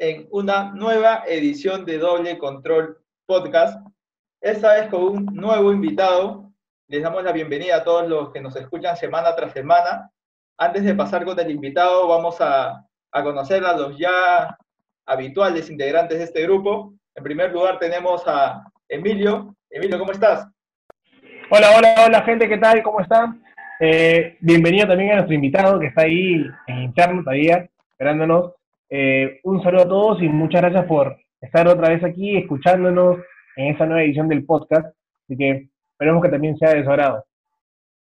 en una nueva edición de Doble Control Podcast. Esta vez con un nuevo invitado. Les damos la bienvenida a todos los que nos escuchan semana tras semana. Antes de pasar con el invitado, vamos a, conocer a los ya habituales integrantes de este grupo. En primer lugar tenemos a Emilio. Emilio, ¿cómo estás? Hola, hola, hola gente, ¿qué tal? ¿Cómo están? Eh, bienvenido también a nuestro invitado que está ahí en interno todavía, esperándonos. Eh, un saludo a todos y muchas gracias por estar otra vez aquí escuchándonos en esta nueva edición del podcast. Así que esperemos que también sea de su agrado.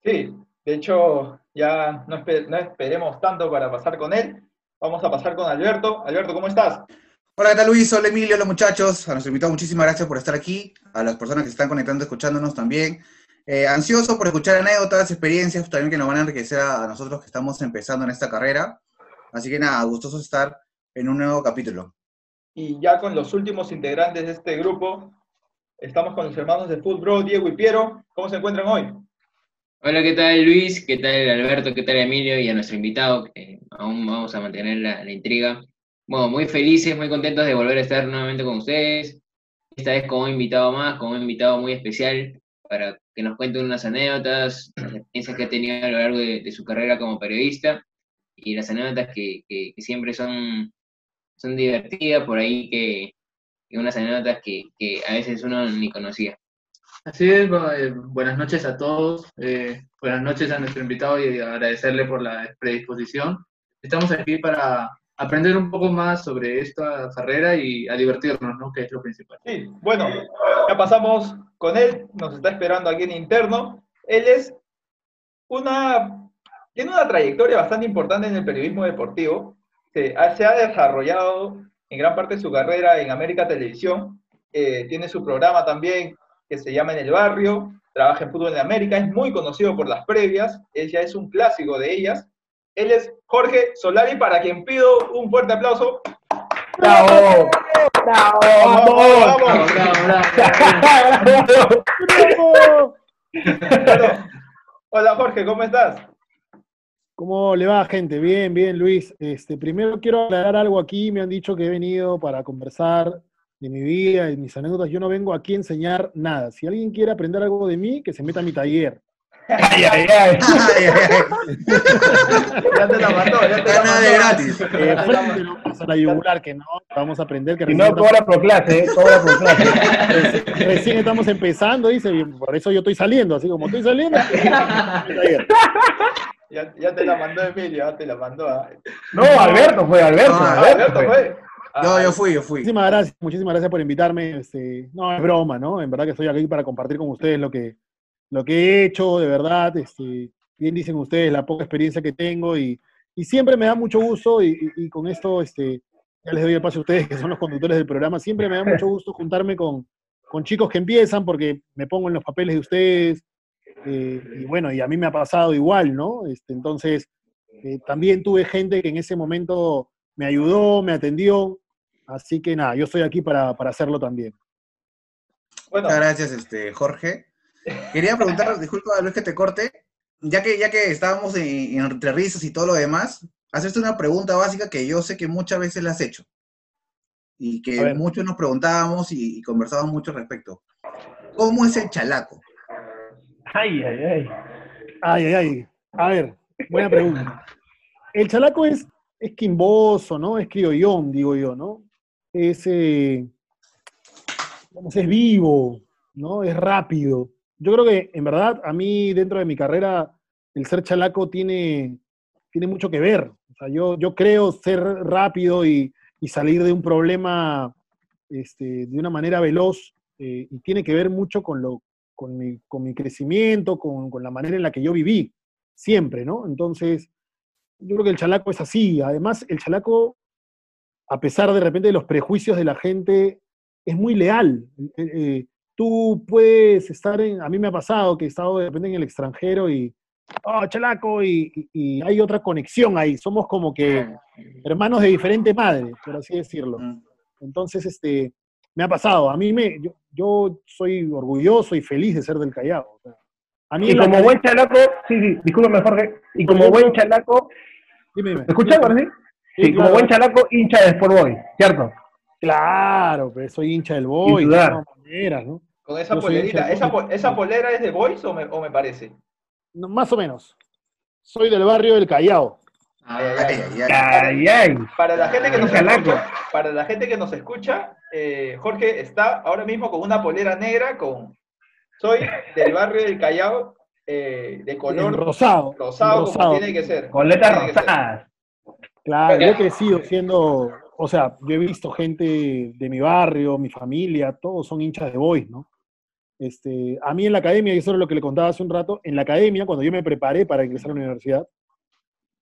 Sí, de hecho, ya no, no esperemos tanto para pasar con él. Vamos a pasar con Alberto. Alberto, ¿cómo estás? Hola, ¿qué tal Luis? Hola Emilio, hola muchachos. A nuestro invitado, muchísimas gracias por estar aquí. A las personas que se están conectando, escuchándonos también. Eh, ansioso por escuchar anécdotas, experiencias también que nos van a enriquecer a nosotros que estamos empezando en esta carrera. Así que nada, gustoso estar en un nuevo capítulo. Y ya con los últimos integrantes de este grupo, estamos con los hermanos de Football, Diego y Piero. ¿Cómo se encuentran hoy? Hola, ¿qué tal Luis? ¿Qué tal Alberto? ¿Qué tal Emilio? Y a nuestro invitado, que aún vamos a mantener la, la intriga. Bueno, muy felices, muy contentos de volver a estar nuevamente con ustedes. Esta vez con un invitado más, con un invitado muy especial para que nos cuente unas anécdotas, las experiencias que ha tenido a lo largo de, de su carrera como periodista y las anécdotas que, que, que siempre son son divertidas, por ahí que, que unas anécdotas que, que, a veces uno ni conocía. Así es, eh, buenas noches a todos, eh, buenas noches a nuestro invitado y agradecerle por la predisposición. Estamos aquí para aprender un poco más sobre esta carrera y a divertirnos, ¿no? Que es lo principal. Sí, bueno, ya pasamos con él, nos está esperando aquí en interno. Él es una, tiene una trayectoria bastante importante en el periodismo deportivo se ha, se ha, desarrollado en gran parte de su carrera en América Televisión. Eh, tiene su programa también que se llama En el Barrio, trabaja en Fútbol en América, es muy conocido por las previas, ella es un clásico de ellas. Él es Jorge Solari, para quien pido un fuerte aplauso. ¡Bravo! ¡Bravo! ¡Vamos, vamos! ¡Bravo, bravo! Hola Jorge, ¿cómo estás? ¿Cómo le va, gente? Bien, bien, Luis. Este, primero quiero aclarar algo aquí. Me han dicho que he venido para conversar de mi vida, de mis anécdotas. Yo no vengo aquí a enseñar nada. Si alguien quiere aprender algo de mí, que se meta a mi taller. Ay, ay, ay. ya te la mandó, ya te la mandó. de gratis. Eh, frente no vamos a la yugular, que no, vamos a aprender. Que Si no, cobra por clase, ¿eh? cobra por clase. recién, recién estamos empezando, dice, y por eso yo estoy saliendo, así como estoy saliendo. Ya, ya, te la mandó Emilio, ya te la mandó. ¿eh? No, Alberto fue, Alberto. No, Alberto fue. No, yo fui, yo fui. Muchísimas gracias, muchísimas gracias por invitarme. Este, no, es broma, ¿no? En verdad que estoy aquí para compartir con ustedes lo que, lo que he hecho, de verdad. Este, bien dicen ustedes, la poca experiencia que tengo y, y siempre me da mucho gusto y, y, y, con esto, este, ya les doy el paso a ustedes que son los conductores del programa, siempre me da mucho gusto juntarme con, con chicos que empiezan porque me pongo en los papeles de ustedes, eh, y bueno, y a mí me ha pasado igual, ¿no? Este, entonces, eh, también tuve gente que en ese momento me ayudó, me atendió, así que nada, yo estoy aquí para, para hacerlo también. Bueno. Muchas gracias, este, Jorge. Quería preguntar, disculpa Luis que te corte, ya que, ya que estábamos en, en, entre risas y todo lo demás, hacerte una pregunta básica que yo sé que muchas veces la has hecho y que muchos nos preguntábamos y, y conversábamos mucho al respecto. ¿Cómo es el chalaco? Ay, ay, ay. Ay, ay, ay. A ver, buena pregunta. El chalaco es, es quimboso, ¿no? Es criollón, digo yo, ¿no? Es, eh, es vivo, ¿no? Es rápido. Yo creo que, en verdad, a mí, dentro de mi carrera, el ser chalaco tiene, tiene mucho que ver. O sea, yo, yo creo ser rápido y, y salir de un problema este, de una manera veloz eh, y tiene que ver mucho con lo, con mi, con mi crecimiento, con, con, la manera en la que yo viví, siempre, ¿no? Entonces, yo creo que el chalaco es así. Además, el chalaco, a pesar de repente de los prejuicios de la gente, es muy leal. Eh, eh, tú puedes estar en, a mí me ha pasado que he estado de repente en el extranjero y, oh, chalaco, y, y, y hay otra conexión ahí. Somos como que hermanos de diferente madre, por así decirlo. Entonces, este, me ha pasado. A mí me, yo, yo soy orgulloso y feliz de ser del Callao. O sea, a mí y como buen chalaco, sí, sí, discúlpame Jorge, y como buen chalaco, dime, dime. ¿me escuchas sí? Sí, como buen chalaco, hincha de Sport Boy, ¿cierto? Claro, pero soy hincha del Boys, de todas maneras, ¿no? Con esa polerita, ¿Esa, ¿esa, polera es de Boys o me, o me parece? No, más o menos. Soy del barrio del Callao. Ay, ay, Para la gente que nos escucha, para la gente que nos escucha, eh, Jorge está ahora mismo con una polera negra con soy del barrio del Callao eh, de color rosado, rosado, como tiene que ser. Con letras rosadas. Claro, yo he crecido siendo, o sea, yo he visto gente de mi barrio, mi familia, todos son hinchas de Boys, ¿no? Este, a mí en la academia, y eso es lo que le contaba hace un rato, en la academia, cuando yo me preparé para ingresar a la universidad,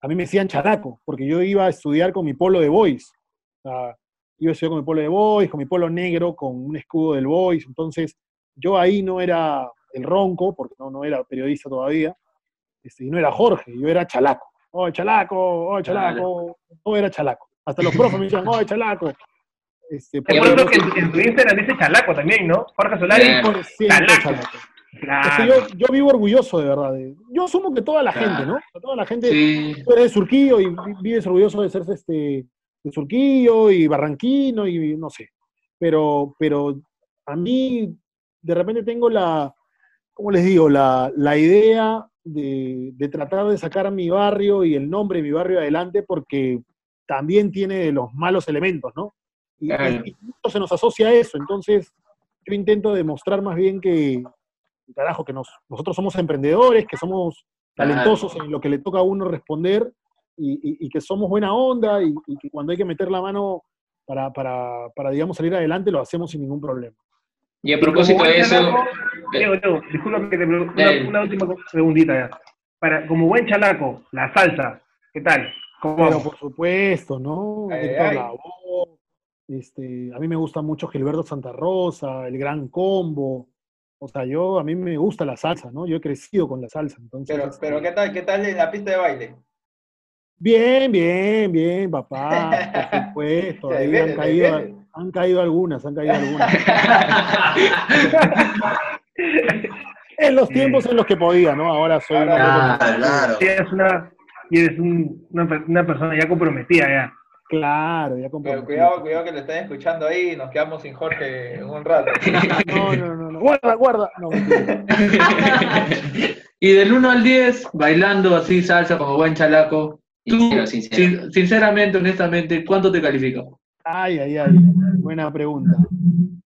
a mí me decían chalaco, porque yo iba a estudiar con mi polo de Boys. O sea, iba a estudiar con mi polo de Boys, con mi polo negro, con un escudo del Boys. Entonces, yo ahí no era el ronco, porque no, no era periodista todavía, este, y no era Jorge, yo era chalaco. Oh, chalaco, oh, chalaco, todo era chalaco. Hasta los profes me decían, oh, chalaco. Este, por eso que en, tu Instagram dice chalaco también, ¿no? Jorge Solari, chalaco. Yo, yo, vivo orgulloso, de verdad. Yo asumo que toda la gente, ¿no? Toda la gente, tú eres de Surquillo y vives orgulloso de ser este, de Surquillo y barranquino y no sé. Pero, pero a mí, de repente tengo la, ¿cómo les digo? La, la idea de, de, tratar de sacar mi barrio y el nombre de mi barrio adelante porque también tiene los malos elementos, ¿no? Y, y, se nos asocia a eso. Entonces, yo intento demostrar más bien que, carajo, que nos, nosotros somos emprendedores, que somos talentosos en lo que le toca a uno responder y, que somos buena onda y, que cuando hay que meter la mano para, para, para, digamos, salir adelante, lo hacemos sin ningún problema. Y a propósito de eso... Diego, Diego, disculpa que te una, una, última segundita ya. Para, como buen chalaco, la salsa, ¿qué tal? Pero por supuesto, ¿no? este, a mí me gusta mucho Gilberto Santa Rosa, el Gran Combo, o sea, yo, a mí me gusta la salsa, ¿no? Yo he crecido con la salsa. Entonces, pero, este pero ¿qué tal, qué tal en la pista de baile? Bien, bien, bien, papá, por supuesto. Ahí han, caído, han caído algunas, han caído algunas. en los tiempos en los que podía, ¿no? Ahora soy una, claro. una, y eres una, una persona ya comprometida ya. Claro, ya compré. Pero cuidado, cuidado que le están escuchando ahí y nos quedamos sin Jorge un rato. No, no, no, no. guarda, guarda. No, y del 1 al 10, bailando así salsa como buen chalaco, tú, sinceramente, honestamente, ¿cuánto te califica? Ay, ay, ay, buena pregunta.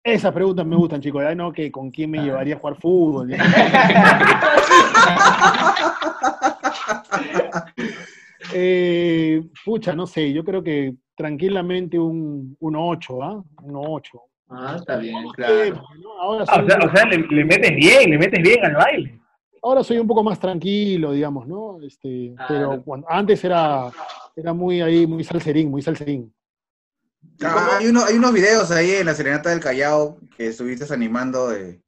Esas preguntas me gustan, chicos. Ay, no, que con quién me ah. llevaría a jugar fútbol. Eh, pucha, no sé, yo creo que tranquilamente un, 8, ¿ah? Un 8. Ah, está bien, claro. Ahora ah, o sea, le, metes bien, le metes bien al baile. Ahora soy un poco más tranquilo, digamos, ¿no? Este, Pero antes era, era muy ahí, muy salserín, muy salserín. Ah, hay, uno, hay unos videos ahí en la Serenata del Callao que estuviste animando de,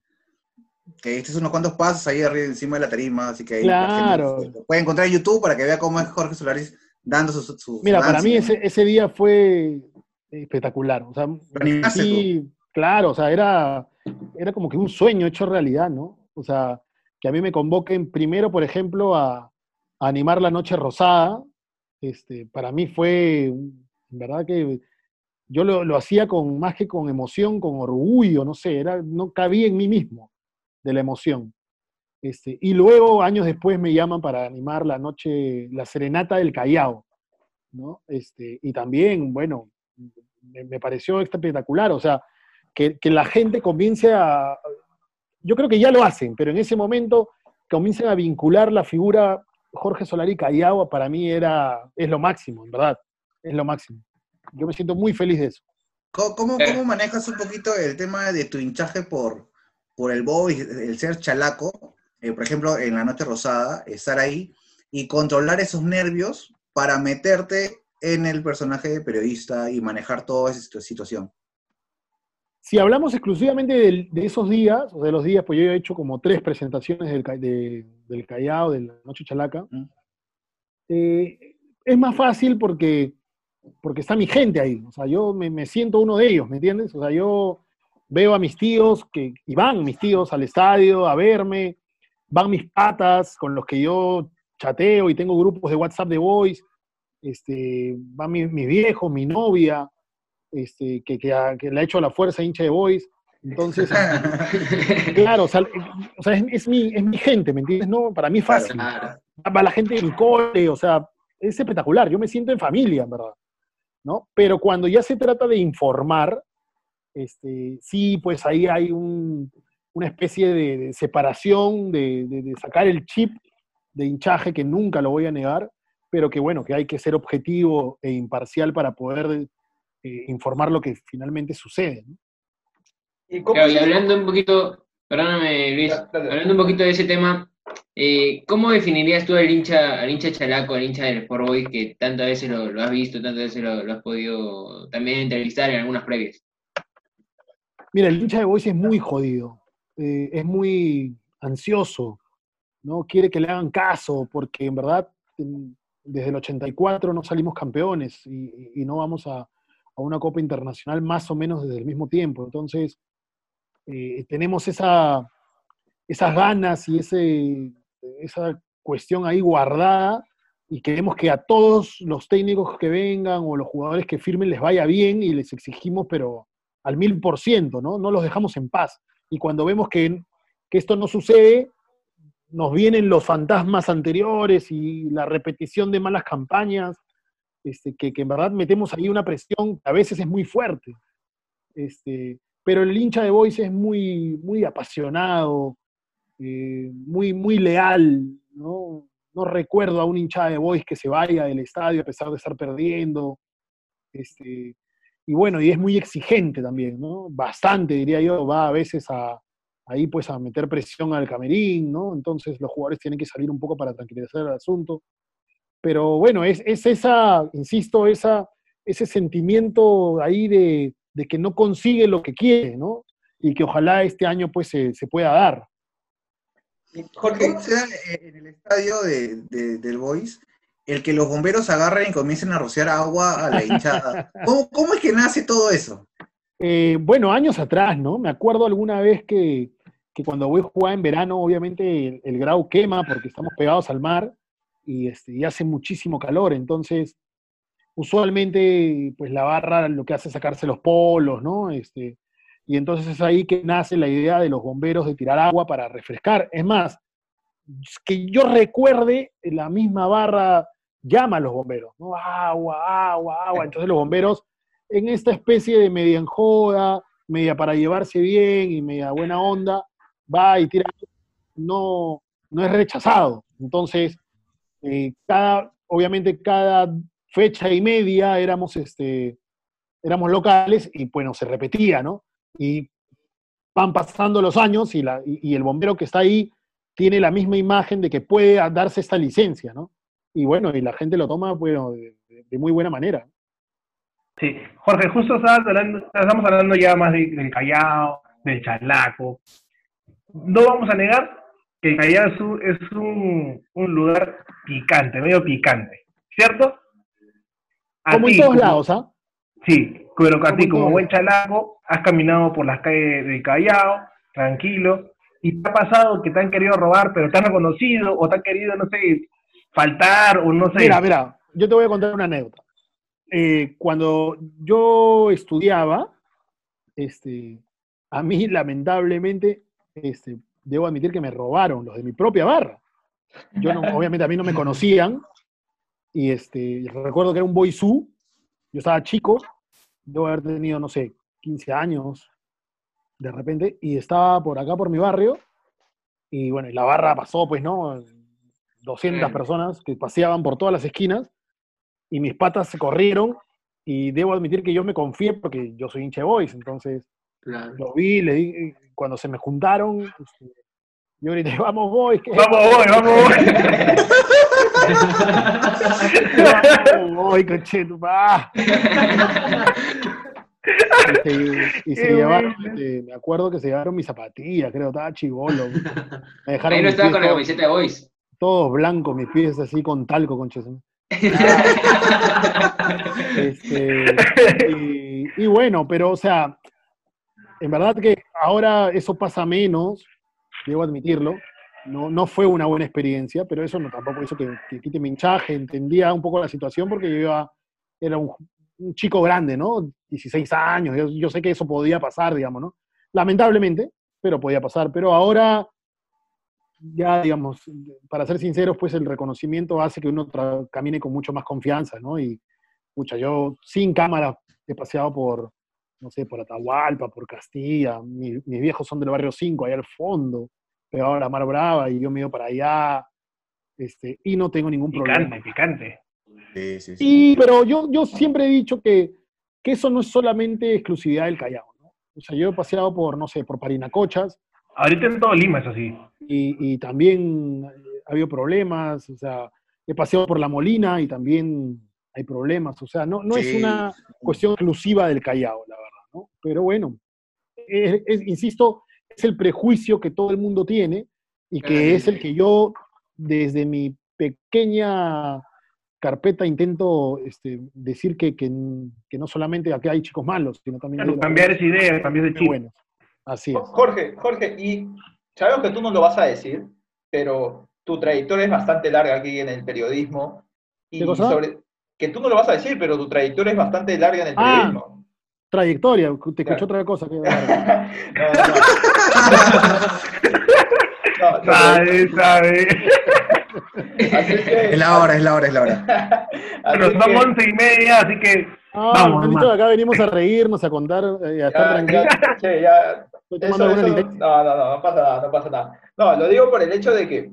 que es unos cuantos pasos ahí arriba encima de la tarima, así que ahí claro. lo puede encontrar en YouTube para que vea cómo es Jorge Solaris dando sus... Mira, para mí ese, ese, día fue espectacular. O sea, sí, claro, o sea, era, era como que un sueño hecho realidad, ¿no? O sea, que a mí me convoquen primero, por ejemplo, a, a animar la Noche Rosada, este, para mí fue, en verdad que yo lo, lo, hacía con más que con emoción, con orgullo, no sé, era, no cabía en mí mismo de la emoción. Este, y luego, años después, me llaman para animar la noche, la serenata del Callao, ¿no? Este, y también, bueno, me, pareció espectacular, o sea, que, la gente comience a, yo creo que ya lo hacen, pero en ese momento comiencen a vincular la figura Jorge Solari Callao, para mí era, es lo máximo, en verdad, es lo máximo. Yo me siento muy feliz de eso. ¿Cómo, cómo manejas un poquito el tema de tu hinchaje por, por el Bob el ser chalaco, eh, por ejemplo, en la Noche Rosada, estar ahí y controlar esos nervios para meterte en el personaje de periodista y manejar toda esa situación. Si hablamos exclusivamente de, esos días, o de los días, pues yo he hecho como tres presentaciones del, del Callao, de la Noche Chalaca, eh, es más fácil porque, porque está mi gente ahí, o sea, yo me, me siento uno de ellos, ¿me entiendes? O sea, yo veo a mis tíos, que, y van mis tíos al estadio a verme, van mis patas con los que yo chateo y tengo grupos de WhatsApp de voice, este, va mi, mi viejo, mi novia, este, que, que, le ha hecho la fuerza hincha de Boys. Entonces, claro, o sea, es, mi, es mi gente, ¿me entiendes? No, para mí es fácil. Va la gente mi cole, o sea, es espectacular. Yo me siento en familia, en verdad. ¿no? Pero cuando ya se trata de informar, este, sí, pues ahí hay una especie de, separación, de, sacar el chip de hinchaje, que nunca lo voy a negar, pero que bueno, que hay que ser objetivo e imparcial para poder eh, informar lo que finalmente sucede. ¿Y, hablando un poquito, perdóname Luis, hablando un poquito de ese tema, eh, ¿cómo definirías tú al hincha, al hincha chalaco, al hincha del Sport Boys, que tantas veces lo, has visto, tantas veces lo, has podido también entrevistar en algunas previas? Mira, el hincha de Boys es muy jodido, eh, es muy ansioso, ¿no? Quiere que le hagan caso, porque en verdad desde el 84 no salimos campeones y no vamos a, a una Copa Internacional más o menos desde el mismo tiempo. Entonces, eh, tenemos esa, esas ganas y ese, esa cuestión ahí guardada y queremos que a todos los técnicos que vengan o los jugadores que firmen les vaya bien y les exigimos, pero al mil por ciento, ¿no? No los dejamos en paz. Y cuando vemos que, que esto no sucede, nos vienen los fantasmas anteriores y la repetición de malas campañas este, que, en verdad metemos ahí una presión que a veces es muy fuerte. Este, pero el hincha de Boys es muy, muy apasionado, eh, muy, muy leal, ¿no? No recuerdo a un hincha de Boys que se vaya del estadio a pesar de estar perdiendo. Este, y bueno, y es muy exigente también, ¿no? Bastante, diría yo, va a veces a, ahí pues a meter presión al camerín, ¿no? Entonces los jugadores tienen que salir un poco para tranquilizar el asunto. Pero bueno, es, esa, insisto, esa, ese sentimiento ahí de, que no consigue lo que quiere, ¿no? Y que ojalá este año pues se, pueda dar. Jorge, en el estadio de, del Boys, el que los bomberos agarren y comiencen a rociar agua a la hinchada. ¿Cómo, es que nace todo eso? Eh, bueno, años atrás, ¿no? Me acuerdo alguna vez que, cuando voy a jugar en verano, obviamente el, el, grau quema porque estamos pegados al mar y, este, hace muchísimo calor, entonces usualmente pues la barra lo que hace es sacarse los polos, ¿no? Este, y entonces es ahí que nace la idea de los bomberos de tirar agua para refrescar. Es más, que yo recuerde, la misma barra llama a los bomberos, ¿no? Agua, agua, agua. Entonces los bomberos, en esta especie de media enjoda, media para llevarse bien y media buena onda, va y tira, no, no es rechazado. Entonces, eh, cada, obviamente cada fecha y media éramos, este, éramos locales y bueno, se repetía, ¿no? Y van pasando los años y, la, y, el bombero que está ahí tiene la misma imagen de que puede darse esta licencia, ¿no? Y bueno, y la gente lo toma, bueno, de, muy buena manera. Sí, Jorge, justo hablando, estamos hablando ya más del Callao, del Chalaco. No vamos a negar que Callao es un, lugar picante, medio picante, ¿cierto? como en todos lados, ¿ah? Sí, pero a ti como buen chalaco has caminado por las calles de Callao, tranquilo, y te ha pasado que te han querido robar, pero te han reconocido, o te han querido, no sé, faltar, o no sé. Mira, mira, yo te voy a contar una anécdota. Eh, cuando yo estudiaba, este, a mí lamentablemente, este, debo admitir que me robaron los de mi propia barra. Yo obviamente a mí no me conocían y este, recuerdo que era un boisú, yo estaba chico, debo haber tenido, no sé, 15 años de repente y estaba por acá por mi barrio y bueno, y la barra pasó pues, ¿no? 200 personas que paseaban por todas las esquinas y mis patas se corrieron y debo admitir que yo me confié porque yo soy hincha de boys, entonces lo vi, le di, cuando se me juntaron, este, yo grité, vamos boys. Vamos boys, vamos boys. vamos boys, coche, tu Y se, llevaron, este, me acuerdo que se llevaron mis zapatillas, creo, estaba chivolo. Me dejaron Ahí no estaba con la camiseta de boys. Todos blancos, mis pies así con talco, con este, y, y, bueno, pero o sea, en verdad que ahora eso pasa menos, debo admitirlo, no, no fue una buena experiencia, pero eso no tampoco hizo que, que quite mi hinchaje, entendía un poco la situación porque yo iba, era un, un chico grande, ¿no? 16 años, yo, yo sé que eso podía pasar, digamos, ¿no? Lamentablemente, pero podía pasar. Pero ahora, ya, digamos, para ser sinceros, pues el reconocimiento hace que uno camine con mucho más confianza, ¿no? Y, pucha, yo sin cámara he paseado por, no sé, por Atahualpa, por Castilla, mi- mis viejos son del barrio 5, allá al fondo, pero ahora Mar Brava y yo me ido para allá, este, y no tengo ningún problema. Picante, picante. Sí, sí, sí. Sí, pero yo, yo siempre he dicho que, que eso no es solamente exclusividad del Callao, ¿no? O sea, yo he paseado por, no sé, por Parinacochas Ahorita en todo Lima, eso sí. y, y también eh, ha habido problemas, o sea, he paseado por La Molina y también hay problemas, o sea, no, no es una cuestión exclusiva del Callao, la verdad, ¿no? Pero bueno, es- es- insisto, es el prejuicio que todo el mundo tiene y que es el que yo, desde mi pequeña carpeta, intento este, decir que, que, que no solamente aquí hay chicos malos, sino también Claro, cambiar esa idea, cambiar de chip. buenos. Así es. Jorge, Jorge, y sabemos que tú no lo vas a decir, pero tu trayectoria es bastante larga aquí en el periodismo. Y ¿Qué cosa? sobre que tú no lo vas a decir, pero tu trayectoria es bastante larga en el Ah, periodismo. Trayectoria, te Claro. escuché otra cosa. Que, no, no, no. No, sobre- Sabe, sabe. así que- Es la hora, es la hora, es la hora. Pero son que- once y media, así que Ah, Vamos, que acá venimos a reírnos, a contar, eh, a estar ya, tranquilos. ya, ya, Eso- eso- no, no, no, no pasa nada, no pasa nada. No, lo digo por el hecho de que,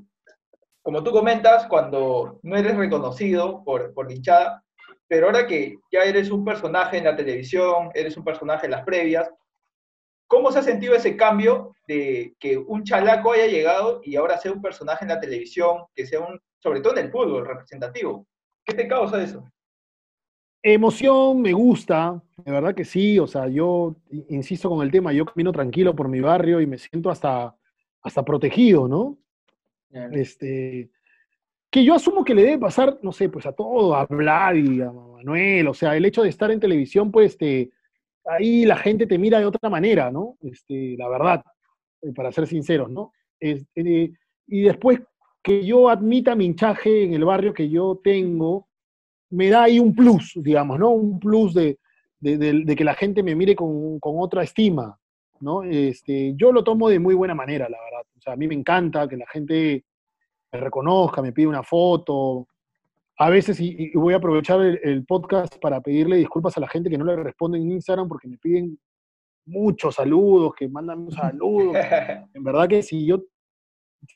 como tú comentas, cuando no eres reconocido por, por hinchada, pero ahora que ya eres un personaje en la televisión, eres un personaje en las previas, ¿cómo se ha sentido ese cambio de que un chalaco haya llegado y ahora sea un personaje en la televisión, que sea un, sobre todo en el fútbol, representativo? ¿Qué te causa eso? Emoción, me gusta, de verdad que sí, o sea, yo insisto con el tema, yo camino tranquilo por mi barrio y me siento hasta, hasta protegido, ¿no? Este, que yo asumo que le debe pasar, no sé, pues a todo, a Vlad y a Manuel, o sea, el hecho de estar en televisión, pues, este, ahí la gente te mira de otra manera, ¿no? Este, la verdad, eh, para ser sinceros, ¿no? Este, y después que yo admita mi hinchaje en el barrio que yo tengo, me da ahí un plus, digamos, ¿no? Un plus de, de- de- que la gente me mire con, con otra estima, ¿no? Este, yo lo tomo de muy buena manera, la verdad. O sea, a mí me encanta que la gente me reconozca, me pide una foto. A veces, y, y voy a aprovechar el, el podcast para pedirle disculpas a la gente que no le responde en Instagram porque me piden muchos saludos, que mandan un saludo. En verdad que si yo,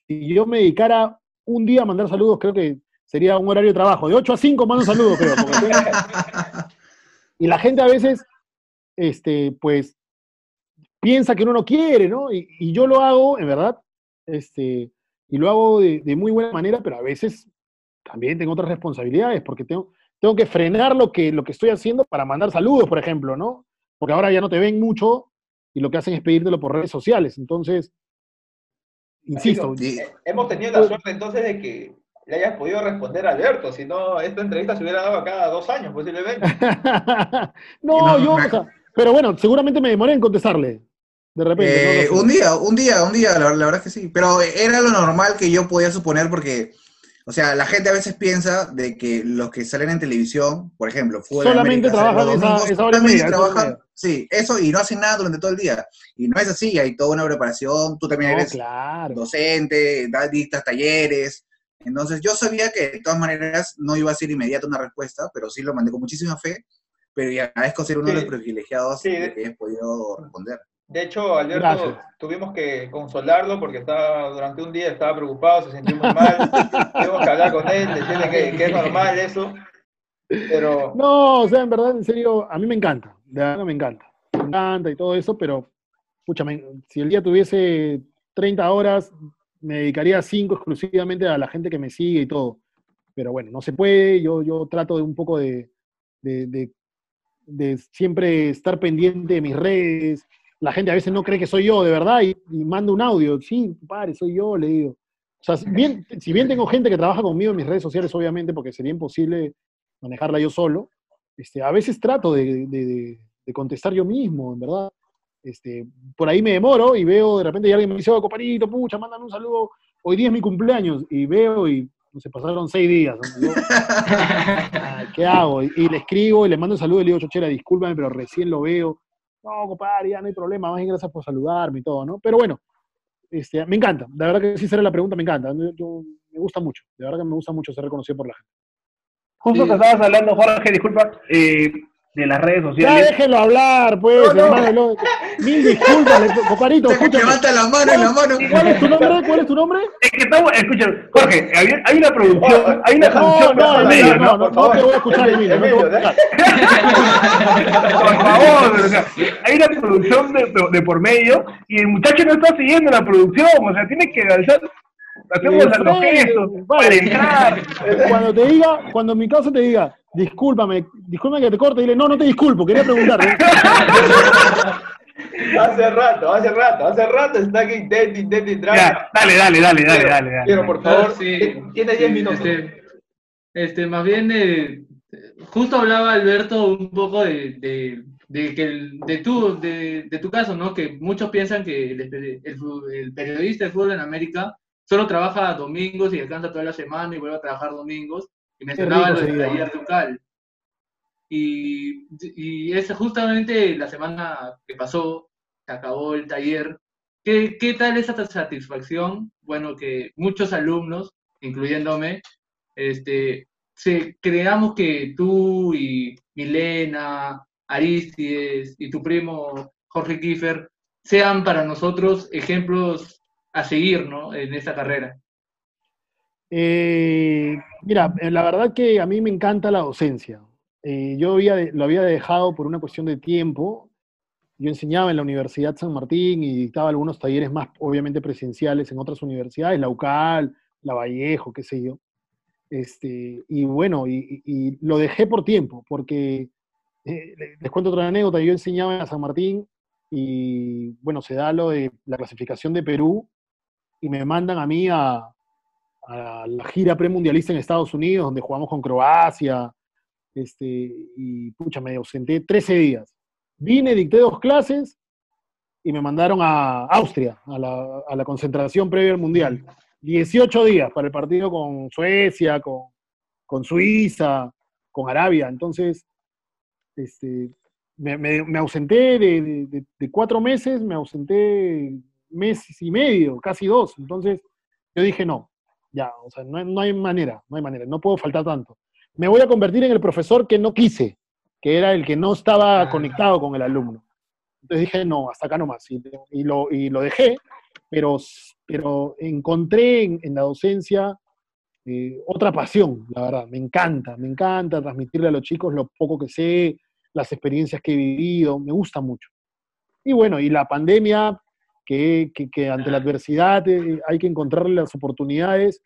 si yo me dedicara un día a mandar saludos, creo que sería un horario de trabajo. De 8 a 5 mando saludos, creo. tengo- y la gente a veces, este, pues, piensa que uno no quiere, ¿no? Y, y yo lo hago, en verdad, este, y lo hago de, de muy buena manera, pero a veces también tengo otras responsabilidades, porque tengo, tengo que frenar lo que, lo que estoy haciendo para mandar saludos, por ejemplo, ¿no? Porque ahora ya no te ven mucho y lo que hacen es pedírtelo por redes sociales. Entonces, insisto, Sí. Eh, Hemos tenido la suerte entonces de que le hayas podido responder a Alberto, si no, esta entrevista se hubiera dado cada dos años posiblemente. no, No, yo, me- o sea, pero bueno, seguramente me demoré en contestarle. De repente. no Eh, sé. un día, un día, un día, la, la verdad es que sí. Pero era lo normal que yo podía suponer porque, o sea, la gente a veces piensa de que los que salen en televisión, por ejemplo, Fútbol Solamente América, trabajan los esa- hora solamente media, trabajan, sí, eso, y no hacen nada durante todo el día. Y no es así, hay toda una preparación, tú también No, eres claro. docente, das dictas talleres. Entonces yo sabía que de todas maneras no iba a ser inmediata una respuesta, pero sí lo mandé con muchísima fe. Pero ya agradezco ser uno de los privilegiados Sí. de que hayas podido responder. De hecho, Alberto, Gracias. tuvimos que consolarlo porque estaba, durante un día estaba preocupado, se sintió muy mal. Tuvimos que hablar con él, decirle que, que es normal eso. Pero No, o sea, en verdad, en serio, a mí me encanta. De verdad me encanta. Me encanta y todo eso, pero, escúchame, si el día tuviese 30 horas, me dedicaría 5 exclusivamente a la gente que me sigue y todo. Pero bueno, no se puede. Yo, yo trato de un poco de, de, de- de siempre estar pendiente de mis redes. La gente a veces no cree que soy yo, de verdad, y, y manda un audio. Sí, padre, soy yo, le digo. O sea, si bien, si bien tengo gente que trabaja conmigo en mis redes sociales, obviamente, porque sería imposible manejarla yo solo, este, a veces trato de, de- de- contestar yo mismo, en verdad. Este, por ahí me demoro y veo de repente y alguien me dice, oh, compadrito, pucha, mándame un saludo hoy día es mi cumpleaños y veo y no sé, pasaron seis días. Ah, ¿Qué hago? Y, le escribo y le mando un saludo y le digo, Chochera, discúlpame, pero recién lo veo. No, compadre, ya no hay problema, más bien gracias por saludarme y todo, ¿no? Pero bueno, este, me encanta. De verdad que sí será la pregunta, me encanta. me gusta mucho. De verdad que me gusta mucho ser reconocido por la gente. Justo que estabas hablando, Jorge, disculpa, eh, de las redes sociales. Ya déjenlo hablar, pues, hermano. Mil disculpas, comparito, escucha. Levanta la mano y la mano. ¿Cuál es tu nombre? ¿Cuál es tu nombre? Es que estamos, escucha, Jorge, hay, hay una producción, hay una producción. No, no, Emilio, no, no, no, te voy a escuchar, Emilio. Emilio, Por favor, o sea, hay una producción de, de, por medio y el muchacho no está siguiendo la producción, o sea, tiene que alzar hacemos los gestos para entrar. Cuando te diga, cuando en mi caso te diga, discúlpame, discúlpame que te corte, dile, no, no te disculpo, quería preguntarte. hace rato, hace rato, hace rato está que intenta, intenta entrar. dale, dale, dale, dale, dale, Quiero, por favor, sí, tiene 10 minutos. Este, este, más bien, eh, justo hablaba Alberto un poco de, de, de que de, tu, de, de, tu caso, ¿no? Que muchos piensan que el, el, el periodista de fútbol en América solo trabaja domingos y descansa toda la semana y vuelve a trabajar domingos. Y mencionaba lo del taller local. Y, y es justamente la semana que pasó, que acabó el taller. ¿Qué, ¿Qué tal esa satisfacción? Bueno, que muchos alumnos, incluyéndome, este, se, creamos que tú y Milena, Aristides y tu primo Jorge Kiefer sean para nosotros ejemplos a seguir ¿no? en esta carrera? Eh, mira, eh, la verdad que a mí me encanta la docencia. Eh, yo había, lo había dejado por una cuestión de tiempo. Yo enseñaba en la Universidad San Martín y dictaba algunos talleres más, obviamente, presenciales en otras universidades, la UCAL, la Vallejo, qué sé yo. Este, y bueno, y, lo dejé por tiempo, porque les cuento otra anécdota. Yo enseñaba en San Martín y bueno, se da lo de la clasificación de Perú y me mandan a mí a, la gira premundialista en Estados Unidos, donde jugamos con Croacia, este, y pucha, me ausenté 13 días. Vine, dicté dos clases y me mandaron a Austria, a la, concentración previa al Mundial. 18 días para el partido con Suecia, con, Suiza, con Arabia. Entonces, este, me, ausenté de, de, cuatro meses, me ausenté meses y medio, casi dos. Entonces, yo dije, no, ya, o sea, no, hay manera, no hay manera, no puedo faltar tanto. Me voy a convertir en el profesor que no quise, que era el que no estaba ah. conectado con el alumno. Entonces dije, no, hasta acá nomás. Y, y, lo, y lo dejé, pero, pero encontré en, la docencia eh, otra pasión, la verdad. Me encanta, me encanta transmitirle a los chicos lo poco que sé, las experiencias que he vivido, me gusta mucho. Y bueno, y la pandemia que, que, ante la adversidad eh, hay que encontrarle las oportunidades.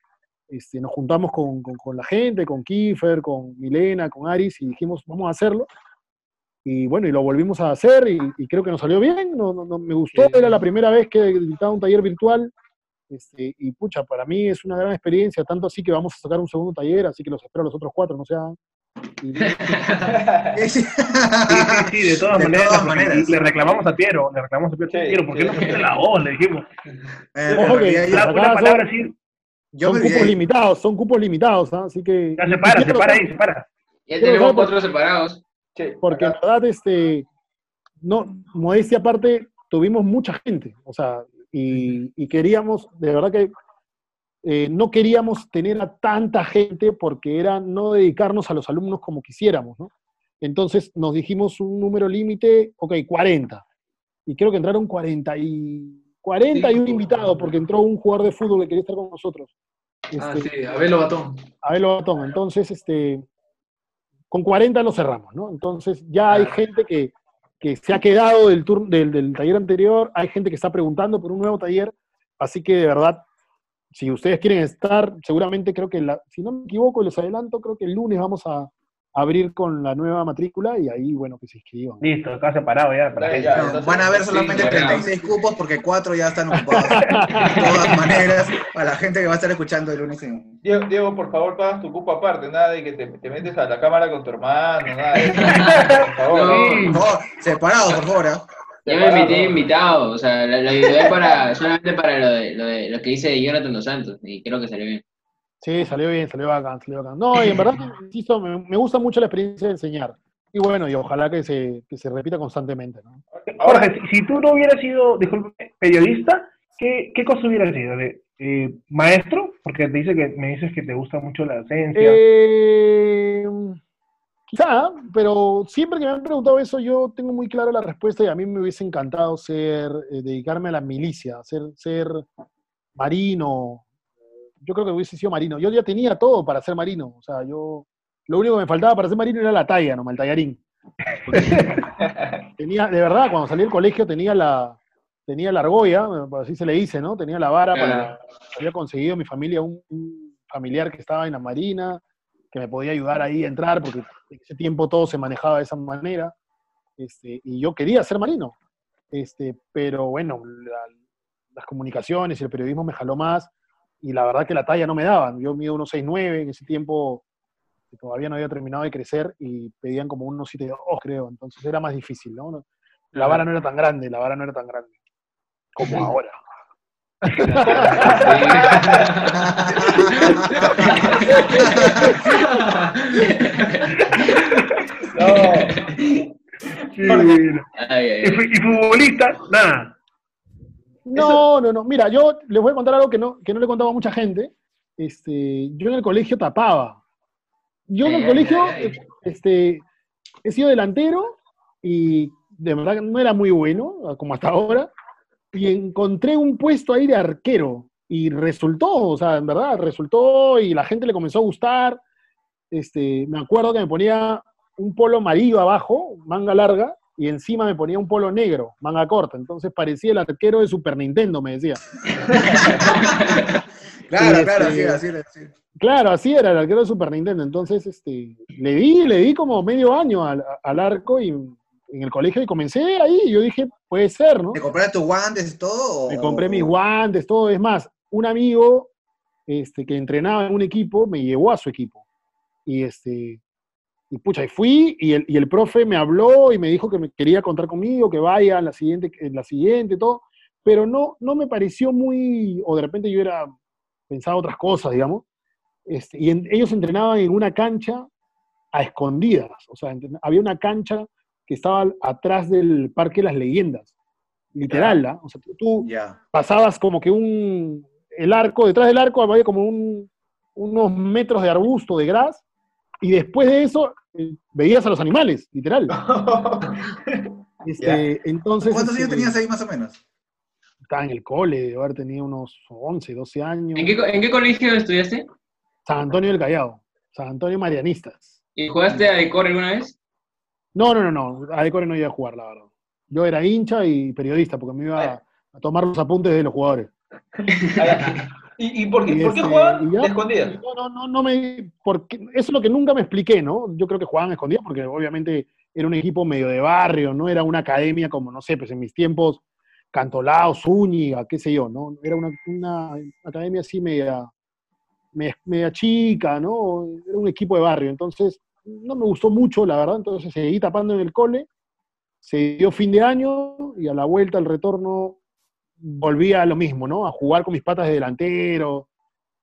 Este, nos juntamos con, con, la gente, con Kiefer, con Milena, con Aris, y dijimos, vamos a hacerlo. Y bueno, y lo volvimos a hacer, y, creo que nos salió bien, no, no, me gustó, era la primera vez que dictaba un taller virtual, este, y pucha, para mí es una gran experiencia, tanto así que vamos a sacar un segundo taller, así que los espero a los otros cuatro, no sea sí, sí, de todas, maneras, Le reclamamos a Piero, le reclamamos a Piero, ¿por qué no pusiste la voz? Le dijimos. Eh, Ojo que la, palabra así. son cupos limitados, son cupos limitados, ¿ah? así que. Ya se para, se para ahí, se para. Ya tenemos cuatro separados. Porque en verdad, este, no, modestia aparte, tuvimos mucha gente, o sea, y, y queríamos, de verdad que eh, no queríamos tener a tanta gente porque era no dedicarnos a los alumnos como quisiéramos, ¿no? Entonces nos dijimos un número límite, ok, 40. Y creo que entraron 40 y, 41 invitados porque entró un jugador de fútbol que quería estar con nosotros. ah, este, sí, Abelo Batón. Abelo Batón. Entonces, este, con 40 lo cerramos, ¿no? Entonces ya hay gente que, se ha quedado del, del, del taller anterior, hay gente que está preguntando por un nuevo taller, así que de verdad si ustedes quieren estar, seguramente creo que, la, si no me equivoco, les adelanto, creo que el lunes vamos a abrir con la nueva matrícula y ahí, bueno, que se inscriban. Listo, acá separado ya. Para van a haber solamente 36 cupos porque 4 ya están ocupados. de todas maneras, a la gente que va a estar escuchando el lunes. Diego, por favor, pagas tu cupo aparte, nada de que te, metes a la cámara con tu hermano, nada de eso. Por favor. No, separado, por favor. ¿eh? Ya me metí invitado, o sea, lo, ayudé para, solamente para lo, de, lo, de, lo que dice Jonathan Dos Santos, y creo que salió bien. Sí, salió bien, salió bacán, salió bacán. No, y en verdad, insisto, me, me gusta mucho la experiencia de enseñar. Y bueno, y ojalá que se, que se repita constantemente, ¿no? Jorge, si tú no hubieras sido, disculpe, periodista, ¿qué, qué cosa hubieras sido? ¿De, eh, ¿Maestro? Porque te dice que, me dices que te gusta mucho la ciencia. Eh, quizá, pero siempre que me han preguntado eso, yo tengo muy clara la respuesta y a mí me hubiese encantado ser, eh, dedicarme a la milicia, ser, ser marino. Yo creo que hubiese sido marino. Yo ya tenía todo para ser marino. O sea, yo lo único que me faltaba para ser marino era la talla, no el tallarín. tenía, de verdad, cuando salí del colegio tenía la, tenía la argolla, así se le dice, ¿no? Tenía la vara para. Había conseguido mi familia un, familiar que estaba en la marina, que me podía ayudar ahí a entrar, porque en ese tiempo todo se manejaba de esa manera. Este, y yo quería ser marino. Este, pero bueno, las comunicaciones y el periodismo me jaló más, y la verdad que la talla no me daban. Yo mido unos 6'9, en ese tiempo todavía no había terminado de crecer y pedían como unos 7 oh, creo, entonces era más difícil, ¿no? La vara no era tan grande, la vara no era tan grande como ahora. ¿Y, futbolista? Nada. No, no, no. Mira, yo les voy a contar algo que no, que no le contaba a mucha gente. Este, yo en el colegio tapaba. Yo en el colegio este, he sido delantero y de verdad no era muy bueno, como hasta ahora, y encontré un puesto ahí de arquero y resultó, o sea, en verdad, resultó y la gente le comenzó a gustar. Este, me acuerdo que me ponía un polo amarillo abajo, manga larga, y encima me ponía un polo negro, manga corta. Entonces parecía el arquero de Super Nintendo, me decía. claro, claro, así, así, así. Claro, así era el arquero de Super Nintendo. Entonces, este, le di, le di como medio año al, arco y en el colegio y comencé ahí. Yo dije, puede ser, ¿no? ¿Te compraste tus guantes y todo? Me compré mis guantes, todo. Es más, un amigo este, que entrenaba en un equipo me llevó a su equipo. Y este, y pucha, y fui y el, y el profe me habló y me dijo que me quería contar conmigo, que vaya en la siguiente, en la siguiente, todo. Pero no, no me pareció muy, o de repente yo era, pensaba otras cosas, digamos este, y ellos entrenaban en una cancha a escondidas, o sea, había una cancha que estaba atrás del Parque Las Leyendas, literal, ¿ah? O sea, tú, pasabas como que un, el arco, detrás del arco había como unos metros de arbusto, de gras, y después de eso eh, veías a los animales, literal. este, entonces, ¿Cuántos años este, tenías ahí más o menos? Estaba en el cole, de haber tenido unos 11, 12 años. ¿En qué, ¿en qué colegio estudiaste? San Antonio del Callao, San Antonio Marianistas. ¿Y jugaste a Decore alguna vez? No, no, no, no, a Decore no iba a jugar, la verdad. Yo era hincha y periodista, porque me iba a, tomar los apuntes de los jugadores. ¿Y, por qué, ¿por qué este, jugaban escondidas? No, no, no, no me, porque, eso es lo que nunca me expliqué, ¿no? Yo creo que jugaban escondidas porque obviamente era un equipo medio de barrio, no era una academia como, no sé, pues en mis tiempos, Cantolao, Zúñiga, qué sé yo, ¿no? Era una, una academia así media, media chica, ¿no? Era un equipo de barrio, entonces no me gustó mucho, la verdad, entonces seguí tapando en el cole, se dio fin de año y a la vuelta, al retorno, volví a lo mismo, ¿no? A jugar con mis patas de delantero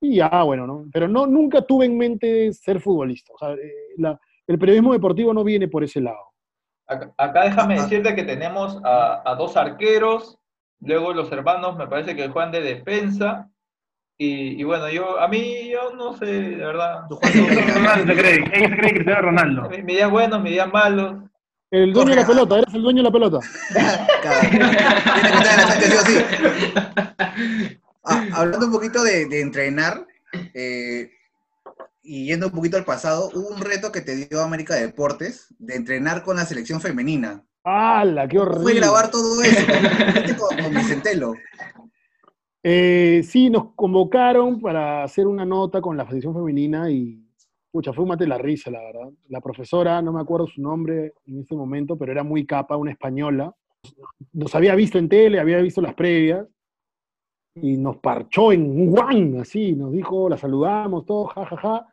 y ya, bueno, ¿no? Pero no, nunca tuve en mente ser futbolista, o sea, eh, el periodismo deportivo no viene por ese lado. Acá, déjame decirte que tenemos a, a dos arqueros, luego los hermanos me parece que juegan de defensa, y, bueno, yo, a mí, yo no sé, de verdad. Ronaldo se cree, ella se cree Cristiano Ronaldo. Mi día buenos, mi día malos. El dueño de la pelota, eres el dueño de la pelota. ah, hablando un poquito de, de entrenar, eh, y yendo un poquito al pasado, hubo un reto que te dio América Deportes de entrenar con la selección femenina. ¡Hala, qué horrible! Fue grabar todo eso con, con Vicentelo. Eh, sí, nos convocaron para hacer una nota con la selección femenina y, pucha, fue un mate la risa, la verdad. La profesora, no me acuerdo su nombre en ese momento, pero era muy capa, una española. Nos había visto en tele, había visto las previas y nos parchó en un guan, así, nos dijo, la saludamos, todo, jajaja. Ja, ja,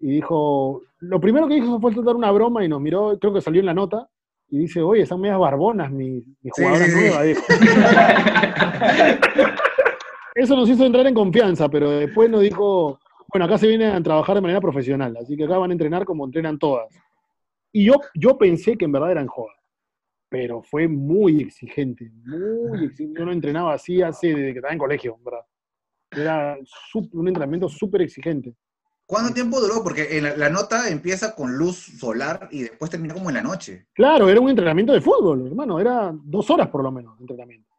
y dijo, lo primero que hizo fue dar una broma y nos miró, creo que salió en la nota, y dice, oye, están medias barbonas mis, mis jugadoras nuevas. Eso nos hizo entrar en confianza, pero después nos dijo, bueno, acá se vienen a trabajar de manera profesional, así que acá van a entrenar como entrenan todas. Y yo, yo pensé que en verdad eran jodas, pero fue muy exigente, muy exigente. Yo no entrenaba así hace desde que estaba en colegio, ¿verdad? Era un entrenamiento súper exigente. ¿Cuánto tiempo duró? Porque en la, nota empieza con luz solar y después termina como en la noche. Claro, era un entrenamiento de fútbol, hermano. Era dos horas por lo menos de entrenamiento.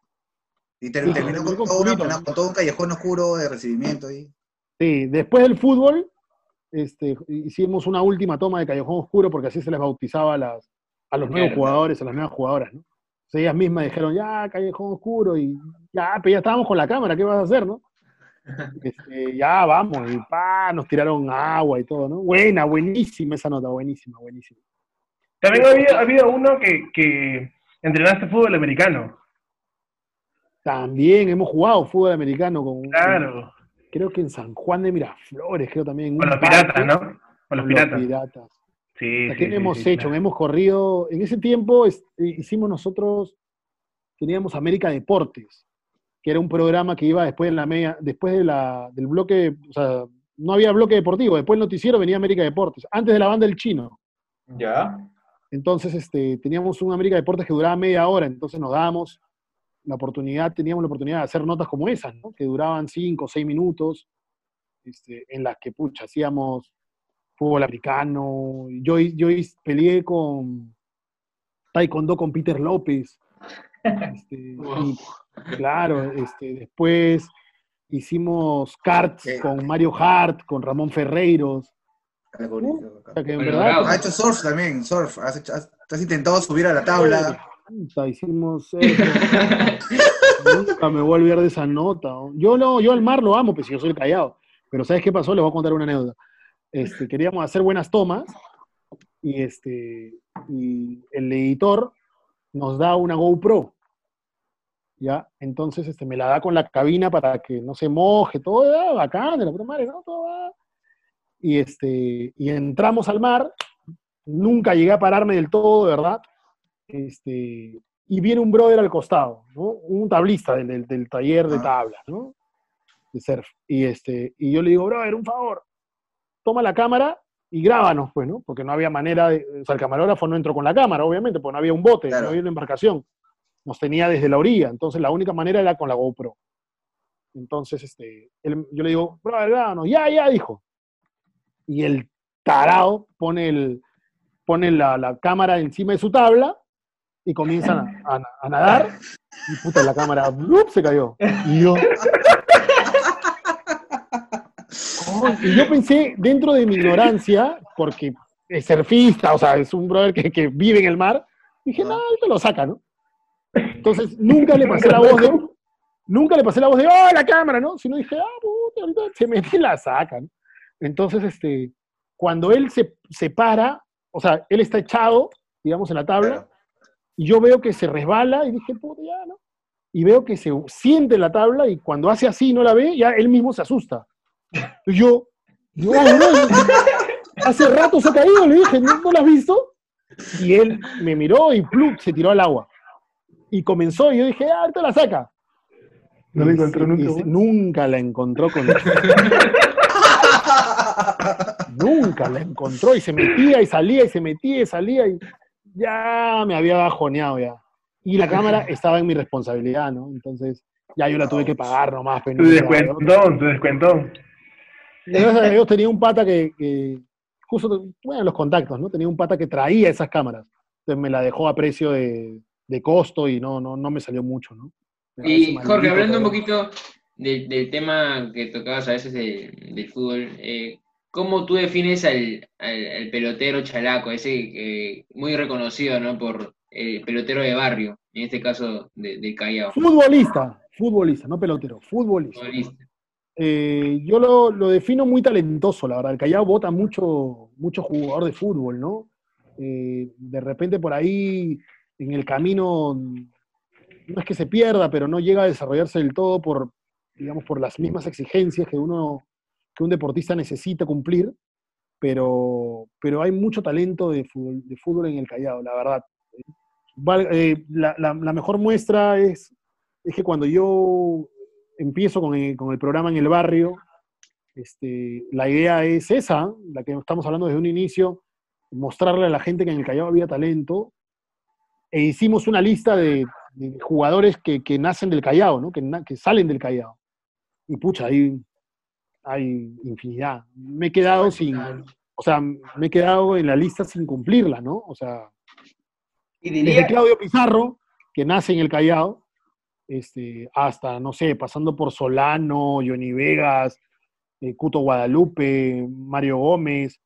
Y terminó con, todo un callejón oscuro de recibimiento. ahí. Sí, después del fútbol este, hicimos una última toma de callejón oscuro porque así se les bautizaba a, las, a los nuevos jugadores, a las nuevas jugadoras, ¿no? ellas mismas dijeron, ya, callejón oscuro, y ya, pero ya estábamos con la cámara, ¿qué vas a hacer, no? Este, ya vamos, y pa, nos tiraron agua y todo, ¿no? Buena, buenísima esa nota, buenísima, buenísima. También había habido uno que, que entrenaste fútbol americano. También hemos jugado fútbol americano con. Claro. creo que en San Juan de Miraflores, creo también. Con los piratas, ¿no? Con los piratas. piratas. Sí, sí, hemos hecho? Hemos corrido. En ese tiempo hicimos nosotros. Teníamos América Deportes que era un programa que iba después en la media, después de la, del bloque, o sea, no había bloque deportivo, después el noticiero venía América Deportes, antes de la banda del chino. Ya. Entonces, este, teníamos un América Deportes que duraba media hora, entonces nos dábamos la oportunidad, teníamos la oportunidad de hacer notas como esas, ¿no? que duraban cinco o seis minutos, este, en las que, pucha, hacíamos fútbol americano. Yo, yo peleé con Taekwondo con Peter López. Este, claro, este, después hicimos karts con Mario Hart, con Ramón Ferreiros. ha hecho surf también, surf. Has, intentado subir a la tabla. Hicimos. Nunca me voy a olvidar de esa nota. Yo no, yo al mar lo amo, pues yo soy callado. Pero ¿sabes qué pasó? Les voy a contar una anécdota. Este, queríamos hacer buenas tomas y, este, y el editor nos da una GoPro. ¿Ya? Entonces este, me la da con la cabina para que no se moje, todo ah, bacán, de la puta madre, ¿no? Todo Y, este, y entramos al mar, nunca llegué a pararme del todo, de verdad. Este, y viene un brother al costado, ¿no? Un tablista del, del, taller de ah. tablas, ¿no? De surf. Y, este, y yo le digo, brother, un favor, toma la cámara y grábanos, pues, ¿no? Porque no había manera de. O sea, el camarógrafo no entró con la cámara, obviamente, porque no había un bote, no había una embarcación. Nos tenía desde la orilla. Entonces, la única manera era con la GoPro. Entonces, este, yo le digo, bro, grábanos. Ya, ya, dijo. Y el tarado pone, el, pone la, cámara encima de su tabla y comienzan a, nadar. Y puta, la cámara se cayó. Y yo. y yo pensé, dentro de mi ignorancia, porque es surfista, o sea, es un brother que, vive en el mar, dije, no, te lo saca, ¿no? Entonces, nunca le pasé la voz de, nunca le pasé la voz de, oh, la cámara, ¿no? Sino dije, ah, puta, ahorita se mete y la saca, ¿no? Entonces, este, cuando él se, se para, o sea, él está echado, digamos, en la tabla, y yo veo que se resbala y dije, puta, ya, ¿no? Y veo que se siente en la tabla y cuando hace así y no la ve, ya él mismo se asusta. Y yo, no, hace rato se ha caído, le dije, ¿no, ¿no has visto? Y él me miró y plum, se tiró al agua. Y comenzó, y yo dije, ah, ahorita la saca. No la encontró nunca. nunca la encontró con Nunca la encontró y se metía y salía y se metía y salía y ya me había bajoneado ya. Y la cámara estaba en mi responsabilidad, ¿no? Entonces ya yo la tuve que pagar nomás. Pero tu descuentón, tu descuentón. Yo tenía un pata que, justo, bueno, los contactos, ¿no? Tenía un pata que traía esas cámaras. Entonces me la dejó a precio de, costo y no, no, no me salió mucho, ¿no? y Jorge, hablando un poquito del tema que tocabas a veces del fútbol, eh, ¿cómo tú defines al, pelotero chalaco, ese muy reconocido, ¿no? Por el pelotero de barrio, en este caso de, Callao? Futbolista, futbolista, no pelotero, futbolista. futbolista. Eh, yo lo, defino muy talentoso, la verdad. El Callao vota mucho, mucho jugador de fútbol, ¿no? Eh, de repente por ahí en el camino no es que se pierda, pero no llega a desarrollarse del todo por, digamos, por las mismas exigencias que uno, que un deportista necesita cumplir, pero, pero hay mucho talento de fútbol, de fútbol en el Callao, la verdad. eh, la, mejor muestra es, es que cuando yo empiezo con el, con el programa en el barrio, este, la idea es esa, la que estamos hablando desde un inicio, mostrarle a la gente que en el Callao había talento, e hicimos una lista de, jugadores que, nacen del Callao, ¿no? que, que salen del Callao. Y pucha, ahí hay infinidad. Me he quedado sin, o sea, me he quedado en la lista sin cumplirla, ¿no? O sea, ¿Y desde Claudio Pizarro, que nace en el Callao, este, hasta, no sé, pasando por Solano, Johnny Vegas, eh, Cuto Guadalupe, Mario Gómez.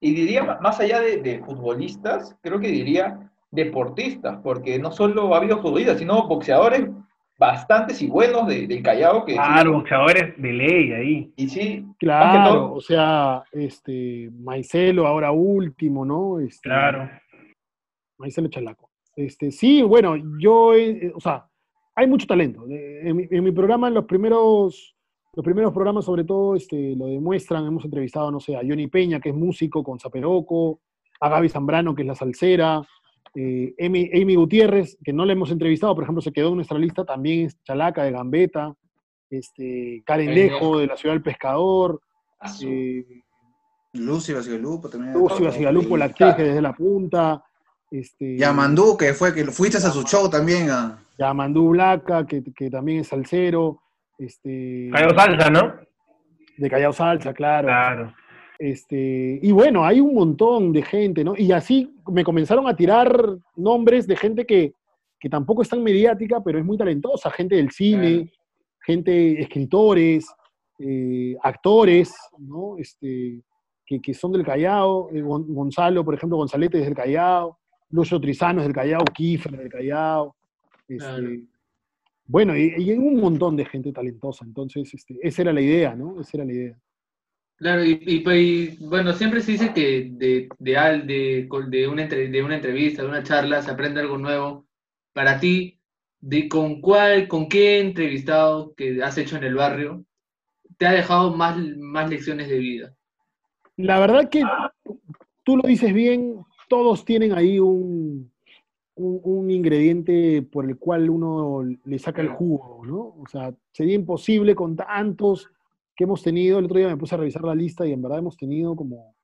Y diría, más allá de, futbolistas, creo que diría deportistas, porque no solo ha habido futbolistas, sino boxeadores bastantes y buenos del Callao. Que claro, boxeadores de ley ahí. Y sí, claro, o sea, este, Maicelo ahora último, ¿no? Este, claro. Maicelo Chalaco. Este, sí, bueno, yo, o sea, hay mucho talento. En mi, en mi programa, en los primeros los primeros programas, sobre todo, este, lo demuestran. Hemos entrevistado, no sé, a Johnny Peña, que es músico con Zaperoco, a Gaby Zambrano, que es la salsera, eh, Amy, Gutiérrez, que no le hemos entrevistado, por ejemplo, se quedó en nuestra lista, también es Chalaca de Gambeta, este, Karen Dejo de la Ciudad del Pescador, eh, Lucy Basigalupo también. Lucy Basigalupo, la que desde la punta. Este, Yamandú, que fue que fuiste a su show también. A... Yamandú Blaca, que, que también es salsero. Este, Callao Salsa, ¿no? De Callao Salsa, claro. Claro. Este, y bueno, hay un montón de gente, ¿no? Y así me comenzaron a tirar nombres de gente que, que tampoco es tan mediática, pero es muy talentosa, gente del cine, gente, escritores, eh, actores, ¿no? Este, que, que, son del Callao, eh, Gonzalo, por ejemplo, Gonzalete es del Callao, Lucio Trizano es del Callao, Kiefer del Callao, este, bueno, y, hay un montón de gente talentosa, entonces este, esa era la idea, ¿no? Esa era la idea. Claro, y, pues, bueno, siempre se dice que de, de, de, de, una, de una entrevista, de una charla, se aprende algo nuevo. Para ti, de con cuál, con qué entrevistado que has hecho en el barrio, te ha dejado más, más lecciones de vida. La verdad que tú lo dices bien, todos tienen ahí un, un, ingrediente por el cual uno le saca el jugo, ¿no? O sea, sería imposible con tantos que hemos tenido. El otro día me puse a revisar la lista y en verdad hemos tenido como,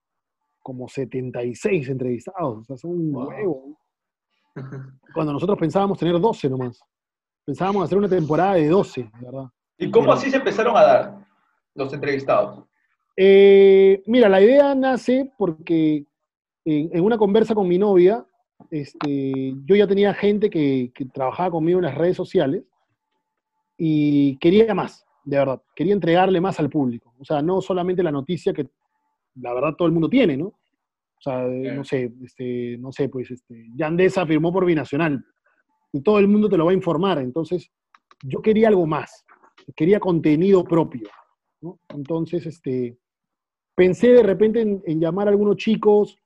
como 76 entrevistados. O sea, son un huevo. Cuando nosotros pensábamos tener 12 nomás. Pensábamos hacer una temporada de 12, ¿verdad? ¿Y cómo así se empezaron a dar los entrevistados? Eh, mira, la idea nace porque en, una conversa con mi novia, este, yo ya tenía gente que, trabajaba conmigo en las redes sociales y quería más, de verdad, quería entregarle más al público. O sea, no solamente la noticia que la verdad todo el mundo tiene, ¿no? O sea, no sé, este, no sé, pues este, Yandesa firmó por Binacional y todo el mundo te lo va a informar. Entonces, yo quería algo más, quería contenido propio. ¿no? Entonces, este, pensé de repente en, en llamar a algunos chicos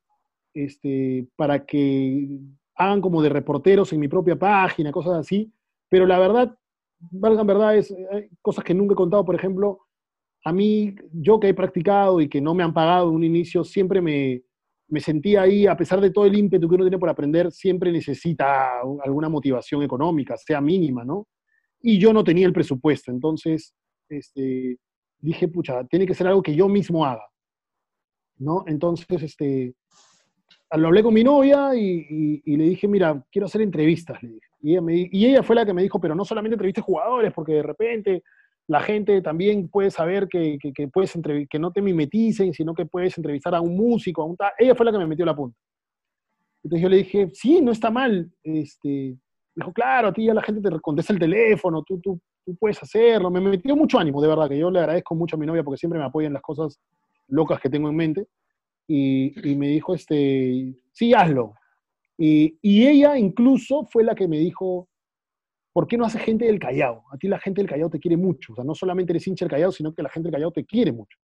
este, para que hagan como de reporteros en mi propia página, cosas así, pero la verdad, valgan verdad, es cosas que nunca he contado, por ejemplo, a mí, yo que he practicado y que no me han pagado un inicio, siempre me, me sentía ahí, a pesar de todo el ímpetu que uno tiene por aprender, siempre necesita alguna motivación económica, sea mínima, ¿no? Y yo no tenía el presupuesto, entonces este, dije, pucha, tiene que ser algo que yo mismo haga, ¿no? Entonces, este, lo hablé con mi novia y, le dije, mira, quiero hacer entrevistas, le dije. Y ella, y fue la que me dijo, pero no solamente entrevistas jugadores, porque de repente la gente también puede saber que, que, puedes que no te mimeticen, sino que puedes entrevistar a un músico, a un Ella fue la que me metió la punta. Entonces yo le dije, sí, no está mal. Este, dijo, claro, a ti ya la gente te contesta el teléfono, tú, tú, puedes hacerlo. Me metió mucho ánimo, de verdad, que yo le agradezco mucho a mi novia porque siempre me apoya en las cosas locas que tengo en mente y, me dijo, este, sí, hazlo. Y, ella incluso fue la que me dijo, ¿por qué no hace gente del Callao? A ti la gente del Callao te quiere mucho. O sea, no solamente eres hincha del Callao, sino que la gente del Callao te quiere mucho.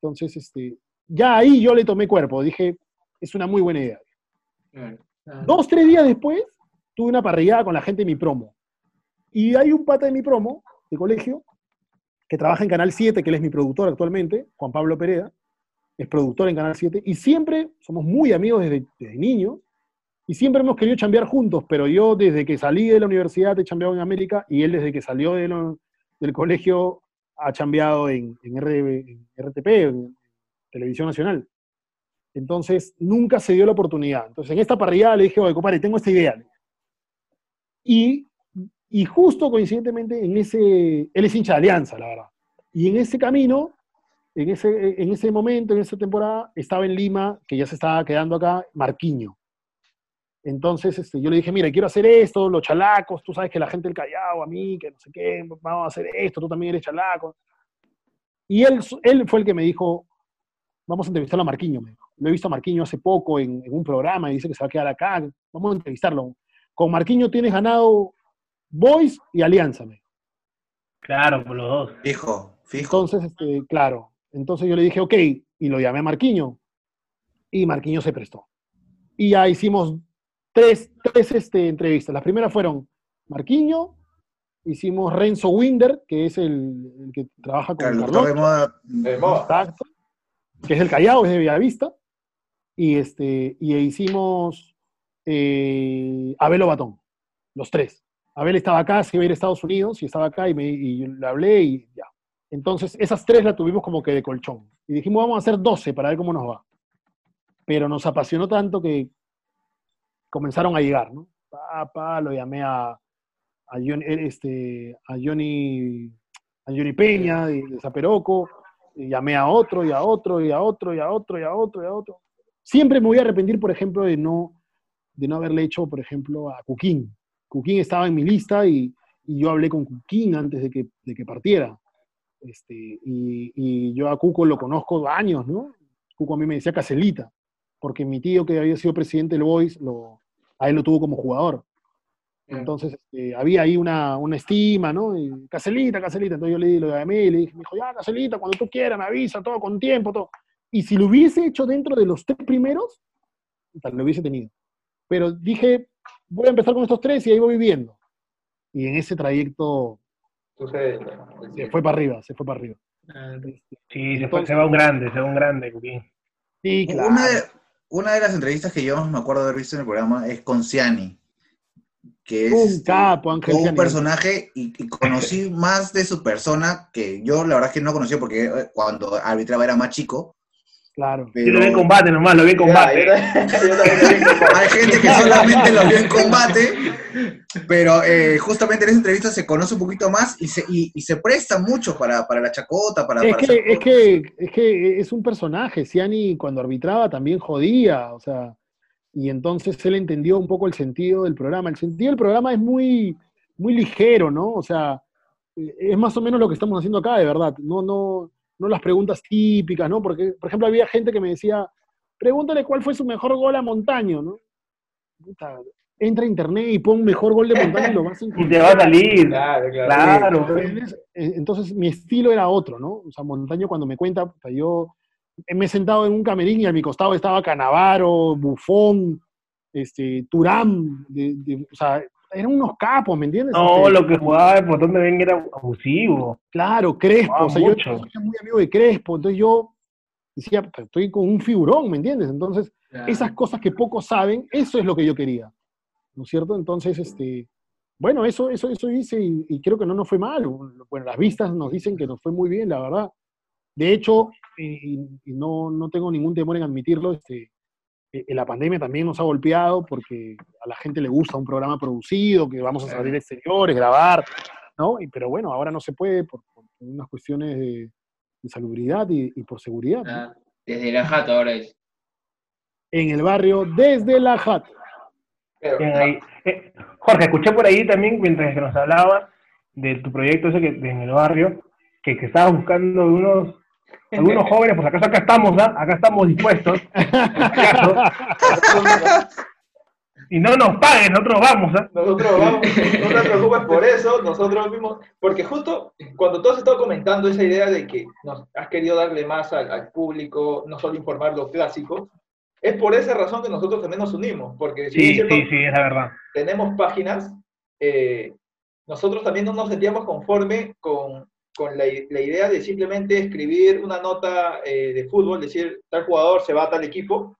Entonces, este, ya ahí yo le tomé cuerpo. Dije, es una muy buena idea. Dos, tres días después, tuve una parrillada con la gente de mi promo. Y hay un pata de mi promo, de colegio, que trabaja en Canal 7, que él es mi productor actualmente, Juan Pablo Pereda, es productor en Canal 7, y siempre somos muy amigos desde, desde niños, Y siempre hemos querido chambear juntos, pero yo desde que salí de la universidad he chambeado en América y él desde que salió del colegio ha chambeado en, RTP, en Televisión Nacional. Entonces, nunca se dio la oportunidad. Entonces, en esta parrilla le dije, oye, compadre, tengo esta idea. Y, y justo coincidentemente en ese, él es hincha de Alianza, la verdad. Y en ese camino, en ese, en ese momento, en esa temporada, estaba en Lima, que ya se estaba quedando acá, Marquiño. Entonces este, yo le dije, mira, quiero hacer esto, los chalacos, tú sabes que la gente del Callao, a mí, que no sé qué, vamos a hacer esto, tú también eres chalaco. Y él, él fue el que me dijo, vamos a entrevistarlo a Marquiño, me dijo. Lo he visto a Marquiño hace poco en, un programa y dice que se va a quedar acá, vamos a entrevistarlo. Con Marquiño tienes ganado Boys y Alianza, me dijo. Claro, por los dos. Fijo, fijo. Entonces, este, claro, entonces yo le dije, ok, y lo llamé a Marquiño. Y Marquiño se prestó. Y ya hicimos tres, tres este, entrevistas. Las primeras fueron Marquiño, hicimos Renzo Winder, que es el, que trabaja con Carlos. De moda. Exacto. Que es el Callao, es de Villavista. Y, este, y hicimos eh, Abel Obatón, los tres. Abel estaba acá, se iba a ir a Estados Unidos, y estaba acá, y, me, y le hablé, y ya. Entonces, esas tres las tuvimos como que de colchón. Y dijimos, vamos a hacer 12 para ver cómo nos va. Pero nos apasionó tanto que comenzaron a llegar, ¿no? Pa, lo llamé a, a, Johnny, este, a, Johnny, a Johnny Peña de, Zaperoco, y llamé a otro, y a otro, y a otro, y a otro, y a otro, y a otro. Siempre me voy a arrepentir, por ejemplo, de no, de no haberle hecho, por ejemplo, a Cuquín. Cuquín estaba en mi lista y, y yo hablé con Cuquín antes de que, de que partiera este, y, yo a Cuco lo conozco años, ¿no? Cuco a mí me decía Caselita, porque mi tío que había sido presidente del Boys, lo, a él lo tuvo como jugador. Entonces este, había ahí una, una, estima, ¿no? Y, Caselita, Caselita. Entonces yo le, di lo llamé y le dije, me dijo, ya, Caselita, cuando tú quieras, me avisa, todo con tiempo, todo. Y si lo hubiese hecho dentro de los tres primeros, lo hubiese tenido. Pero dije, voy a empezar con estos tres y ahí voy viviendo. Y en ese trayecto se fue para arriba, se fue para arriba. Ah, sí, se, fue, se va un grande, se va un grande, Sí, claro. Una de, una de las entrevistas que yo me acuerdo de haber visto en el programa es con Ciani, que es un este, capo, un personaje y, conocí más de su persona que yo la verdad es que no conocía porque eh, cuando arbitraba era más chico Claro. Yo lo vi en combate nomás, lo vi en combate. Hay gente que solamente lo vio en combate, pero eh, justamente en esa entrevista se conoce un poquito más y se, y, se presta mucho para, para, la chacota, para... Es, que, es, que, es que es un personaje, Ciani cuando arbitraba también jodía, o sea, y entonces él entendió un poco el sentido del programa. El sentido del programa es muy, muy ligero, ¿no? O sea, es más o menos lo que estamos haciendo acá, de verdad. No, no, no las preguntas típicas, ¿no? Porque, por ejemplo, había gente que me decía, pregúntale cuál fue su mejor gol a Montaño, ¿no? entra a internet y pon mejor gol de Montaño y lo vas a encontrar. Y te va a salir. Claro, claro. Entonces, mi estilo era otro, ¿no? O sea, Montaño cuando me cuenta, yo me he sentado en un camerín y a mi costado estaba Canavaro, Bufón, este, Turán, o sea, eran unos capos, ¿me entiendes? No, este, lo que jugaba el de Ben era abusivo. Claro, Crespo, o sea, yo era muy amigo de Crespo, entonces yo decía, estoy con un figurón, ¿me entiendes? Entonces, esas cosas que pocos saben, eso es lo que yo quería, ¿no es cierto? Entonces, este, bueno, eso, eso, eso hice y, creo que no nos fue mal. Bueno, las vistas nos dicen que nos fue muy bien, la verdad. De hecho, y, y no, no tengo ningún temor en admitirlo, este, la pandemia también nos ha golpeado porque a la gente le gusta un programa producido, que vamos a salir exteriores, grabar, ¿no? Y, pero bueno, ahora no se puede por, unas cuestiones de, salubridad y, por seguridad. Desde la JAT ahora es. En el barrio, desde la JAT. Eh, Jorge, escuché por ahí también, mientras que nos hablaba de tu proyecto ese que en el barrio, que, que estabas buscando unos algunos jóvenes, pues acá, acá estamos, ¿ah? acá estamos dispuestos. y no nos paguen, nosotros vamos. Nosotros vamos, no te preocupes por eso, nosotros mismos, porque justo cuando tú has estado comentando esa idea de que nos has querido darle más al, público, no solo informar los clásicos, es por esa razón que nosotros también nos unimos, porque sí, sí, sí, es la verdad. Tenemos páginas, eh, nosotros también no nos sentíamos conforme con con la, idea de simplemente escribir una nota eh, de fútbol, decir tal jugador se va a tal equipo,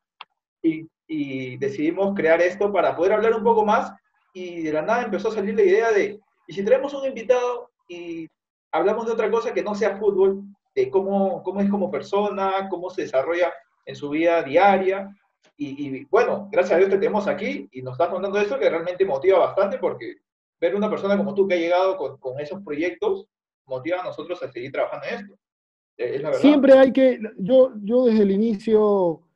y decidimos crear esto para poder hablar un poco más y de la nada empezó a salir la idea de, ¿y si traemos un invitado y hablamos de otra cosa que no sea fútbol, de cómo, cómo es como persona, cómo se desarrolla en su vida diaria? Y, bueno, gracias a Dios te tenemos aquí y nos estás contando eso que realmente motiva bastante porque ver una persona como tú que ha llegado con esos proyectos motiva a nosotros a seguir trabajando en esto. Es la verdad. Siempre hay que, yo, yo desde el inicio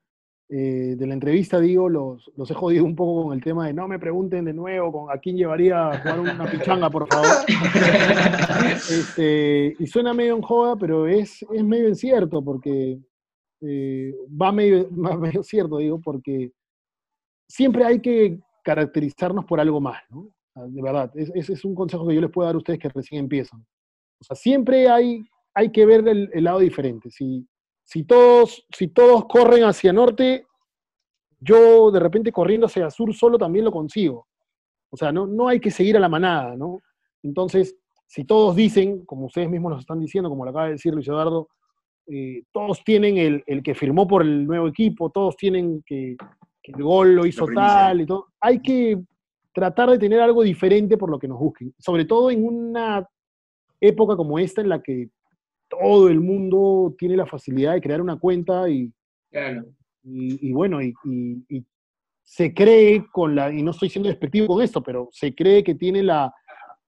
eh, de la entrevista, digo, los, los he jodido un poco con el tema de no me pregunten de nuevo con a quién llevaría a jugar una pichanga, por favor. Este, y suena medio en joda, pero es, es medio incierto, porque eh, va, medio, medio cierto, digo, porque siempre hay que caracterizarnos por algo más, ¿no? De verdad, ese es un consejo que yo les puedo dar a ustedes que recién empiezan. O sea, siempre hay, hay que ver el, el lado diferente. Si, si todos, si todos corren hacia norte, yo de repente corriendo hacia sur solo también lo consigo. O sea, no, no hay que seguir a la manada, ¿no? Entonces, si todos dicen, como ustedes mismos nos están diciendo, como lo acaba de decir Luis Eduardo, eh, todos tienen el, el, que firmó por el nuevo equipo, todos tienen que, que el gol lo hizo tal y todo. Hay que tratar de tener algo diferente por lo que nos busquen, sobre todo en una época como esta en la que todo el mundo tiene la facilidad de crear una cuenta y, y, bueno, y, se cree con la, y no estoy siendo despectivo con esto, pero se cree que tiene la,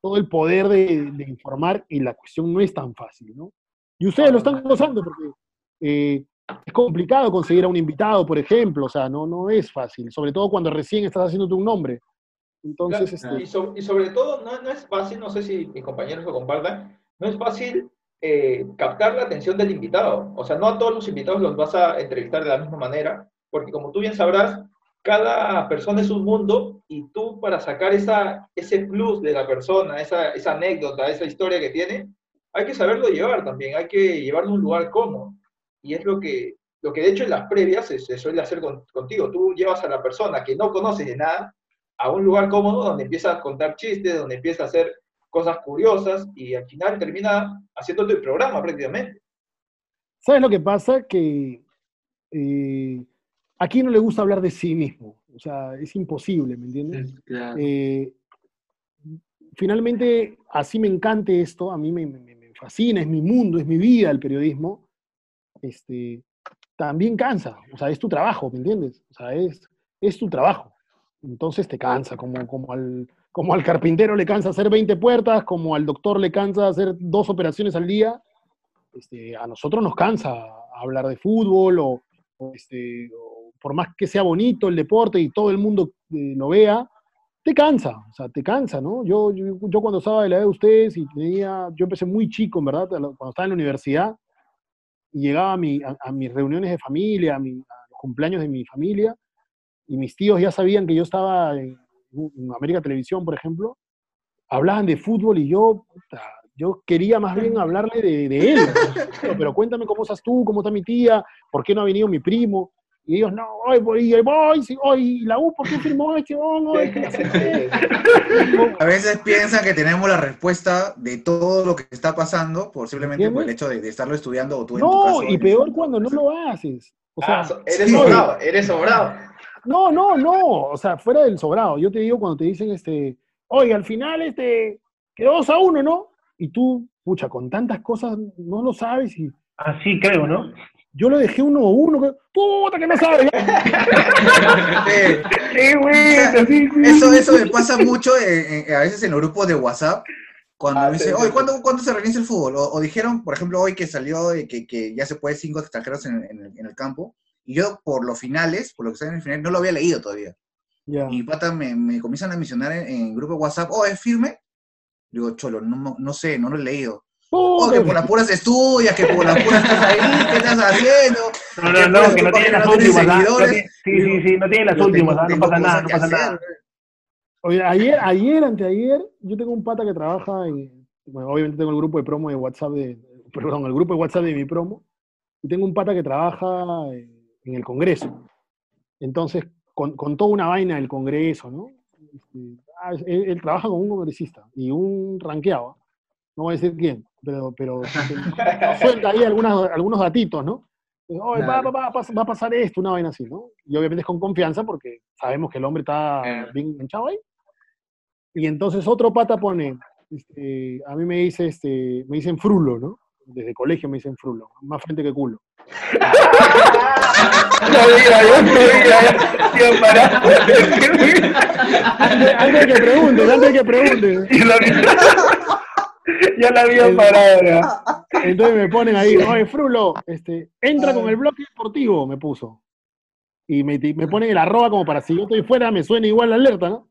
todo el poder de, informar y la cuestión no es tan fácil, ¿no? Y ustedes lo están gozando porque eh, es complicado conseguir a un invitado, por ejemplo, o sea, no, no es fácil, sobre todo cuando recién estás haciéndote un nombre. Entonces, este y, y, sobre todo, no, no, es fácil, no sé si mis compañeros lo compartan, no es fácil eh, captar la atención del invitado. O sea, no a todos los invitados los vas a entrevistar de la misma manera, porque como tú bien sabrás, cada persona es un mundo y tú para sacar esa, ese plus de la persona, esa, esa anécdota, esa historia que tiene, hay que saberlo llevar también, hay que llevarlo a un lugar cómodo. Y es lo que, lo que de hecho en las previas se, suele hacer contigo. Tú llevas a la persona que no conoces de nada a un lugar cómodo donde empieza a contar chistes, donde empieza a hacer cosas curiosas y al final termina haciendo el programa prácticamente. ¿Sabes lo que pasa? Que eh, aquí no le gusta hablar de sí mismo. O sea, es imposible, ¿me entiendes? Eh, finalmente, así me encante esto, a mí me, fascina, es mi mundo, es mi vida el periodismo. Este, también cansa, o sea, es tu trabajo, ¿me entiendes? O sea, es, es tu trabajo. Entonces te cansa, como, como al como al carpintero le cansa hacer 20 puertas, como al doctor le cansa hacer dos operaciones al día, este, a nosotros nos cansa hablar de fútbol o, este, por más que sea bonito el deporte y todo el mundo eh, lo vea, te cansa, o sea, te cansa, ¿no? Yo, yo, cuando estaba de la edad de ustedes y tenía, yo empecé muy chico, en verdad, cuando estaba en la universidad y llegaba a, mi, a, mis reuniones de familia, a, mi, a, los cumpleaños de mi familia, y mis tíos ya sabían que yo estaba en, en América Televisión, por ejemplo, hablaban de fútbol y yo, yo quería más bien hablarle de, él. Pero cuéntame cómo estás tú, cómo está mi tía, por qué no ha venido mi primo. Y ellos, no, hoy voy, voy, sí, hoy, la U, ¿por qué firmó este? A veces piensan que tenemos la respuesta de todo lo que está pasando, posiblemente por el hecho de, estarlo estudiando o tú en tu caso, y peor cuando no lo haces. O sea, ah, eres sobrado, eres sobrado. No, no, no. O sea, fuera del sobrado. Yo te digo cuando te dicen, este, oye, al final, este, quedó 2 a 1, ¿no? Y tú, pucha, con tantas cosas no lo sabes y. Así creo, ¿no? Yo lo dejé uno a uno, puta que no sabes. sí, eso, eso me pasa mucho a veces en los grupos de WhatsApp, cuando ah, me dicen, oye, ¿cuándo, se reinicia el fútbol? O, dijeron, por ejemplo, hoy que salió que, que ya se puede cinco extranjeros en, en el campo. Y yo, por los finales, por lo que está en el final, no lo había leído todavía. Y pata me, me, comienzan a mencionar en, el grupo de WhatsApp, oh, ¿es firme? Digo, cholo, no, no sé, no lo he leído. Oh, que por las puras estudias, que por las puras estás ahí, ¿qué estás haciendo? No, no, no, que no tiene las últimas. ¿ah? sí, sí, sí, no tiene las últimas, ¿ah? no pasa nada, no pasa nada. Oye, ayer, ayer, anteayer, yo tengo un pata que trabaja en, bueno, obviamente tengo el grupo de promo de WhatsApp de, perdón, el grupo de WhatsApp de mi promo, y tengo un pata que trabaja en, en el Congreso. Entonces, con, con toda una vaina del Congreso, ¿no? Este, ah, él, trabaja con un congresista y un ranqueado, no voy a decir quién, pero, pero suelta ahí algunas, algunos datitos, ¿no? Oye, va, va, va, va, a pasar esto, una vaina así, ¿no? Y obviamente es con confianza porque sabemos que el hombre está bien enganchado ahí. Y entonces otro pata pone, este, a mí me dice, este, me dicen frulo, ¿no? Desde colegio me dicen frulo, más frente que culo. antes, de que pregunten, antes de que pregunten. ya la había parado. Entonces me ponen ahí, oye, Frulo, este, entra con el bloque deportivo, me puso. Y me, me ponen el arroba como para si yo estoy fuera me suena igual la alerta, ¿no?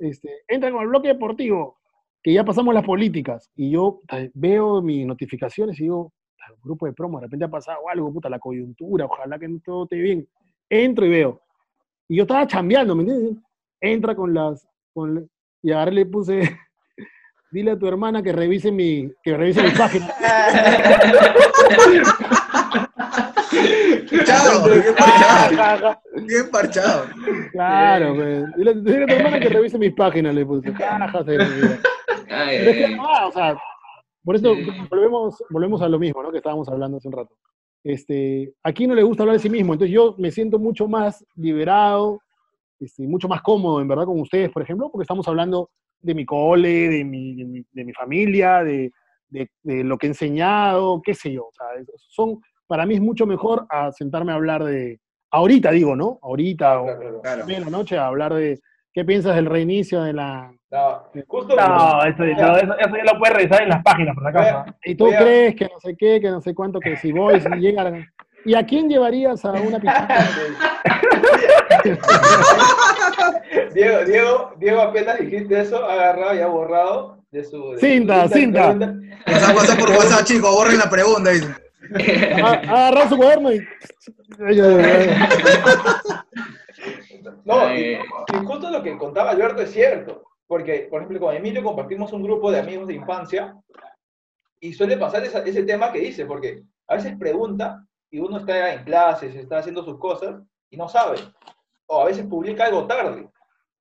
Este, entra con el bloque deportivo, que ya pasamos las políticas. Y yo veo mis notificaciones y digo, al grupo de promo, de repente ha pasado algo, puta, la coyuntura, ojalá que todo esté bien. Entro y veo. Y yo estaba chambeando, ¿me entiendes? Entra con las, con, y agarré le puse, dile a tu hermana que revise mi, que revise mi página. Parchado, bien parchado. Bien parchado. Claro, pues. Dile, dile, a tu hermana que revise mis páginas, le puse. o sea, por eso volvemos, volvemos a lo mismo, ¿no? Que estábamos hablando hace un rato. Este, aquí no le gusta hablar de sí mismo, entonces yo me siento mucho más liberado, este, mucho más cómodo, en verdad, con ustedes, por ejemplo, porque estamos hablando de mi cole, de mi, de mi, familia, de, de, lo que he enseñado, qué sé yo. O sea, son, para mí es mucho mejor a sentarme a hablar de, ahorita digo, ¿no? Ahorita, o en la noche, a hablar de, ¿Qué piensas del reinicio de la.? No, justo no, eso, eso, ya lo puedes revisar en las páginas, por acaso. ¿Y tú crees que no sé qué, que no sé cuánto, que si voy, si llega. ¿Y a quién llevarías a una piscina? Diego, Diego, Diego, apenas dijiste eso, agarrado y ha borrado de su. cinta, cinta. Pasa, pasa por WhatsApp, chicos, borren la pregunta. Ha agarrado su cuaderno y. No, y, justo lo que contaba Alberto es cierto, porque, por ejemplo, con Emilio compartimos un grupo de amigos de infancia y suele pasar ese tema que dice, porque a veces pregunta y uno está en clases, está haciendo sus cosas y no sabe, o a veces publica algo tarde.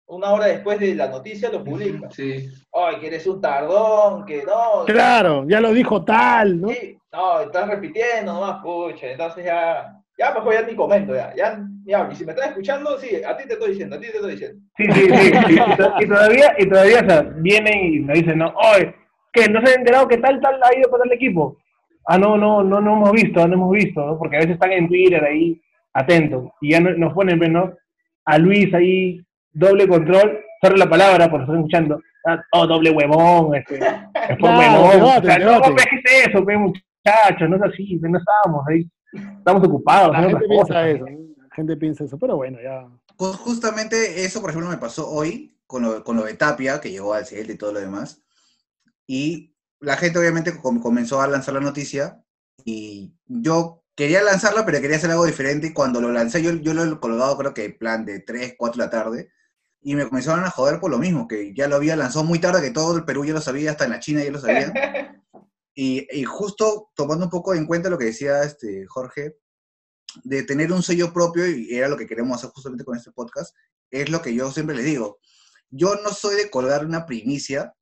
Una hora después de la noticia lo publica. Sí. Ay, que eres un tardón, que no. Claro, ya lo dijo tal, ¿no? Sí, no, estás repitiendo nomás, pucha. Entonces ya ya, mejor ya ni comento, ya, ya, ya, y si me estás escuchando, sí, a ti te estoy diciendo, a ti te estoy diciendo. Sí, sí, sí, y, todavía, y todavía, o sea, vienen y me dicen, no, oye, ¿qué? ¿No se han enterado que tal, tal ha ido para el equipo? Ah, no, no, no, no hemos visto, no hemos visto, ¿no? Porque a veces están en Twitter ahí, atentos, y ya nos ponen, pues, ¿no? A Luis ahí, doble control, sorry la palabra, por estar escuchando, ah, oh, doble huevón, este, después huevón, o sea, no, ¿qué eso, pues, muchachos? No es así, no estábamos ahí estamos ocupados. La gente piensa eso, gente piensa eso, pero bueno, ya. Pues justamente eso, por ejemplo, me pasó hoy con lo, con lo de Tapia, que llegó al CL y todo lo demás. Y la gente obviamente comenzó a lanzar la noticia y yo quería lanzarla, pero quería hacer algo diferente. Y cuando lo lancé, yo, yo lo he colgado creo que plan de 3, 4 de la tarde. Y me comenzaron a joder por lo mismo, que ya lo había lanzado muy tarde, que todo el Perú ya lo sabía, hasta en la China ya lo sabían. Y, justo tomando un poco en cuenta lo que decía este Jorge, de tener un sello propio, y era lo que queremos hacer justamente con este podcast, es lo que yo siempre les digo. Yo no soy de colgar una primicia,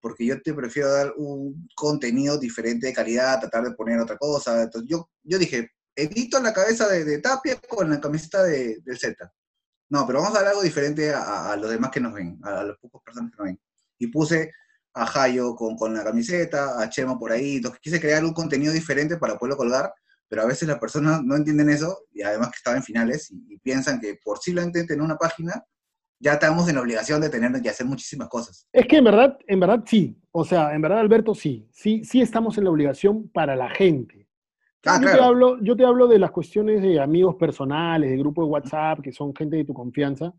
porque yo te prefiero dar un contenido diferente de calidad, tratar de poner otra cosa. Entonces yo, yo dije, edito la cabeza de, Tapia con la camiseta de, del Z. No, pero vamos a dar algo diferente a, a, los demás que nos ven, a, a los pocos personas que nos ven. Y puse a Jayo con, con la camiseta, a Chema por ahí. Entonces quise crear un contenido diferente para poderlo colgar, pero a veces las personas no entienden eso y además que estaba en finales y, piensan que por simplemente tener una página ya estamos en la obligación de tener que hacer muchísimas cosas. Es que en verdad, en verdad sí. O sea, en verdad, Alberto, sí. Sí, sí estamos en la obligación para la gente. Ah, yo, te hablo, yo te hablo de las cuestiones de amigos personales, de grupo de WhatsApp, que son gente de tu confianza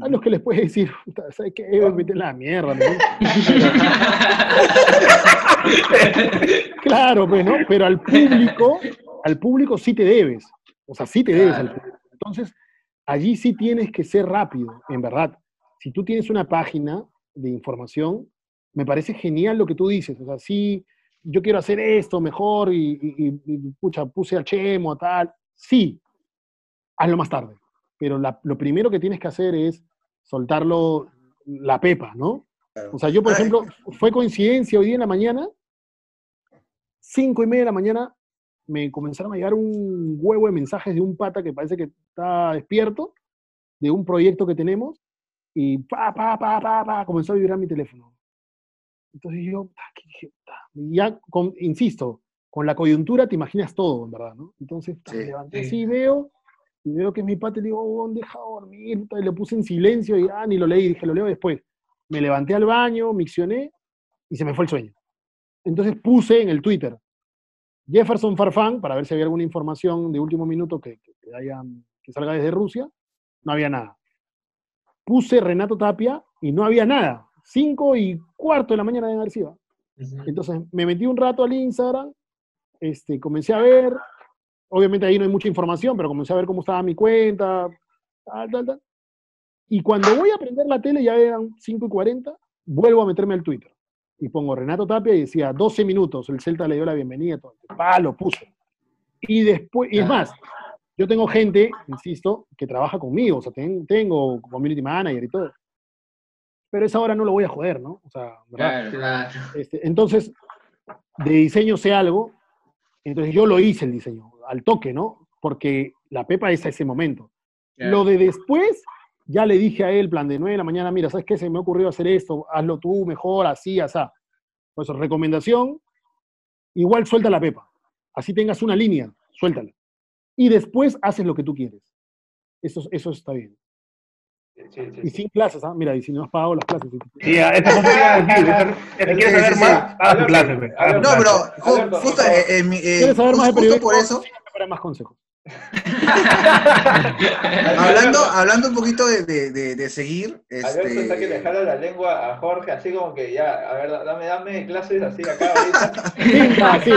a los que les puedes decir, ¿sabes qué? Vete la mierda, ¿no? claro, pues, ¿no? Pero al público, al público sí te debes. O sea, sí te debes al público. Entonces, allí sí tienes que ser rápido, en verdad. Si tú tienes una página de información, me parece genial lo que tú dices. O sea, sí, yo quiero hacer esto mejor y, y pucha, puse a Chemo, tal. Sí, hazlo más tarde pero lo primero que tienes que hacer es soltarlo la pepa, ¿no? O sea, yo, por ejemplo, fue coincidencia hoy día en la mañana, cinco y media de la mañana, me comenzaron a llegar un huevo de mensajes de un pata que parece que está despierto, de un proyecto que tenemos, y pa, pa, pa, pa, pa, comenzó a vibrar mi teléfono. Entonces yo, ya, con, insisto, con la coyuntura te imaginas todo, en verdad, ¿no? Entonces me levanté así, veo, y veo que mi pata, le digo, oh, deja dormir, y le puse en silencio, y ah, ni lo leí, dije, lo leo después. Me levanté al baño, miccioné, y se me fue el sueño. Entonces puse en el Twitter, Jefferson Farfán, para ver si había alguna información de último minuto que, que, que salga desde Rusia, no había nada. Puse Renato Tapia y no había nada. Cinco y cuarto de la mañana de García. Entonces me metí un rato al Instagram, este, comencé a ver, obviamente ahí no hay mucha información, pero comencé a ver cómo estaba mi cuenta, tal, tal, tal. Y cuando voy a prender la tele, ya eran 5 y 40, vuelvo a meterme al Twitter. Y pongo Renato Tapia y decía 12 minutos, el Celta le dio la bienvenida, todo. Pa, lo puse. Y después, y es más, yo tengo gente, insisto, que trabaja conmigo, o sea, tengo community manager y todo. Pero esa hora no lo voy a joder, ¿no? O sea, ¿verdad? Este, entonces, de diseño sé algo, entonces yo lo hice el diseño, al toque, ¿no? Porque la pepa es a ese momento. Lo de después, ya le dije a él, plan de 9 de la mañana, mira, ¿sabes qué? Se me ha ocurrido hacer esto, hazlo tú mejor, así, así. Por eso, recomendación, igual suelta la pepa. Así tengas una línea, suéltala. Y después haces lo que tú quieres. Eso, eso está bien. Y sin clases, ¿ah? Mira, y si no has pagado las clases. Sí, esta cosa quieres saber más, haz clases. No, pero justo, eh, eh, ¿Quieres saber más de periodismo? por eso. Para más consejos. hablando, hablando un poquito de, de, de, seguir. Este... Alberto está que le jala la lengua a Jorge, así como que ya, a ver, dame, dame clases así acá ahorita. Sí, ah, sí.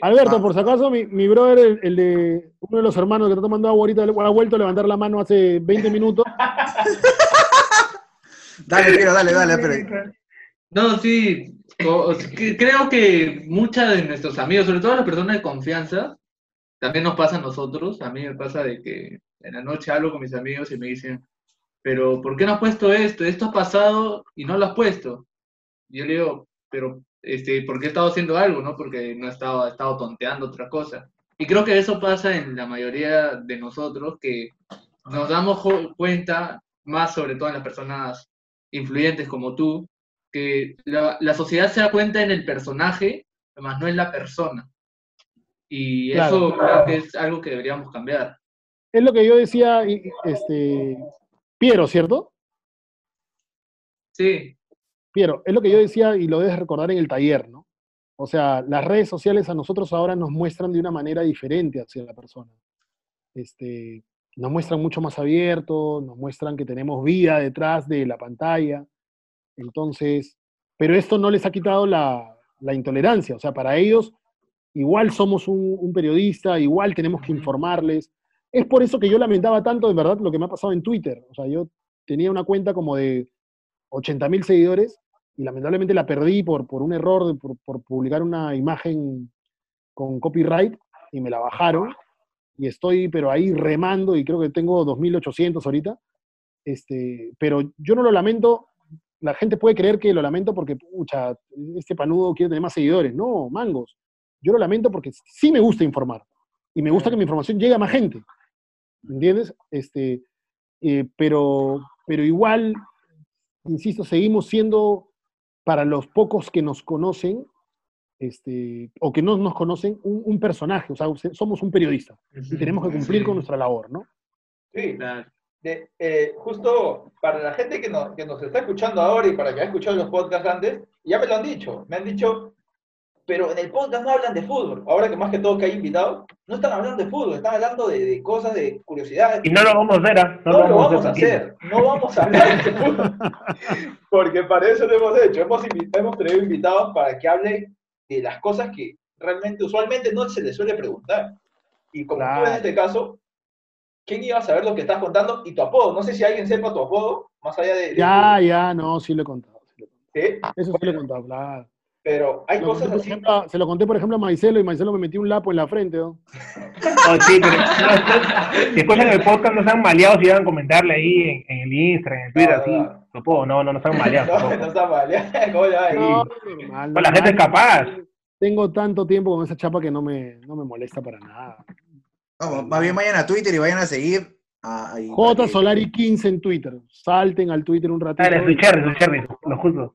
Alberto, ah. por si acaso, mi, mi brother, el, de uno de los hermanos que está tomando agua ahorita, ha vuelto a levantar la mano hace 20 minutos. dale, quiero, dale, dale, pero... No, sí, creo que muchas de nuestros amigos, sobre todo las personas de confianza, también nos pasa a nosotros. A mí me pasa de que en la noche hablo con mis amigos y me dicen, pero ¿por qué no has puesto esto? Esto ha pasado y no lo has puesto. Yo le digo, pero este, porque he estado haciendo algo, ¿no? Porque no he estado, he estado tonteando otra cosa. Y creo que eso pasa en la mayoría de nosotros, que nos damos cuenta, más sobre todo en las personas influyentes como tú, que la, la sociedad se da cuenta en el personaje, más no en la persona. Y eso creo que es algo que deberíamos cambiar. Es lo que yo decía, este, Piero, ¿cierto? Sí. Piero, es lo que yo decía y lo debes recordar en el taller, ¿no? O sea, las redes sociales a nosotros ahora nos muestran de una manera diferente hacia la persona. Este, nos muestran mucho más abierto, nos muestran que tenemos vida detrás de la pantalla. Entonces, pero esto no les ha quitado la, la intolerancia. O sea, para ellos igual somos un, un, periodista, igual tenemos que informarles. Es por eso que yo lamentaba tanto, de verdad, lo que me ha pasado en Twitter. O sea, yo tenía una cuenta como de 80 mil seguidores y lamentablemente la perdí por, por un error, de, por, por, publicar una imagen con copyright y me la bajaron y estoy pero ahí remando y creo que tengo 2.800 ahorita. Este, pero yo no lo lamento, la gente puede creer que lo lamento porque, pucha, este panudo quiere tener más seguidores. No, mangos. Yo lo lamento porque sí me gusta informar y me gusta que mi información llegue a más gente. ¿Entiendes? Este, eh, pero, pero igual insisto, seguimos siendo, para los pocos que nos conocen, este, o que no nos conocen, un, personaje, o sea, somos un periodista y tenemos que cumplir con nuestra labor, ¿no? Sí, de, eh, justo para la gente que nos, que nos está escuchando ahora y para que ha escuchado los podcasts antes, ya me lo han dicho, me han dicho, pero en el podcast no hablan de fútbol. Ahora que más que todo que hay invitados, no están hablando de fútbol, están hablando de, cosas, de curiosidades. Y no lo vamos a hacer, ¿ah? No, lo vamos, a hacer, no vamos a hablar de fútbol. Porque para eso lo hemos hecho. Hemos, hemos traído invitados para que hable de las cosas que realmente, usualmente no se les suele preguntar. Y como tú en este caso, ¿quién iba a saber lo que estás contando y tu apodo? No sé si alguien sepa tu apodo, más allá de... ya, ya, no, sí lo he contado. Sí Eso sí lo he contado, claro. Pero hay cosas así. se lo conté, por ejemplo, a Maicelo y Maicelo me metió un lapo en la frente. ¿no? Oh, sí, pero después en el podcast no han maleado si iban a comentarle ahí en, el Instagram, en el Twitter, así. No, puedo, no, no, no están maleados. no, no están maleados. ¿Cómo ya? Sí. No, la gente es capaz. tengo tanto tiempo con esa chapa que no me, no me molesta para nada. Más bien vayan a Twitter y vayan a seguir J Solari 15 en Twitter. Salten al Twitter un ratito. Dale, su cherry, su cherry, lo justo.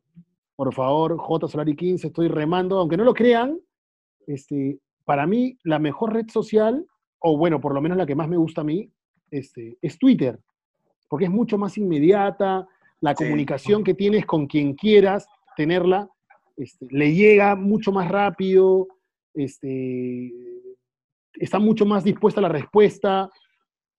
Por favor, J Solari 15, estoy remando, aunque no lo crean, este, para mí la mejor red social, o bueno, por lo menos la que más me gusta a mí, este, es Twitter, porque es mucho más inmediata, la Sí. comunicación que tienes con quien quieras tenerla, este, le llega mucho más rápido, este, está mucho más dispuesta a la respuesta,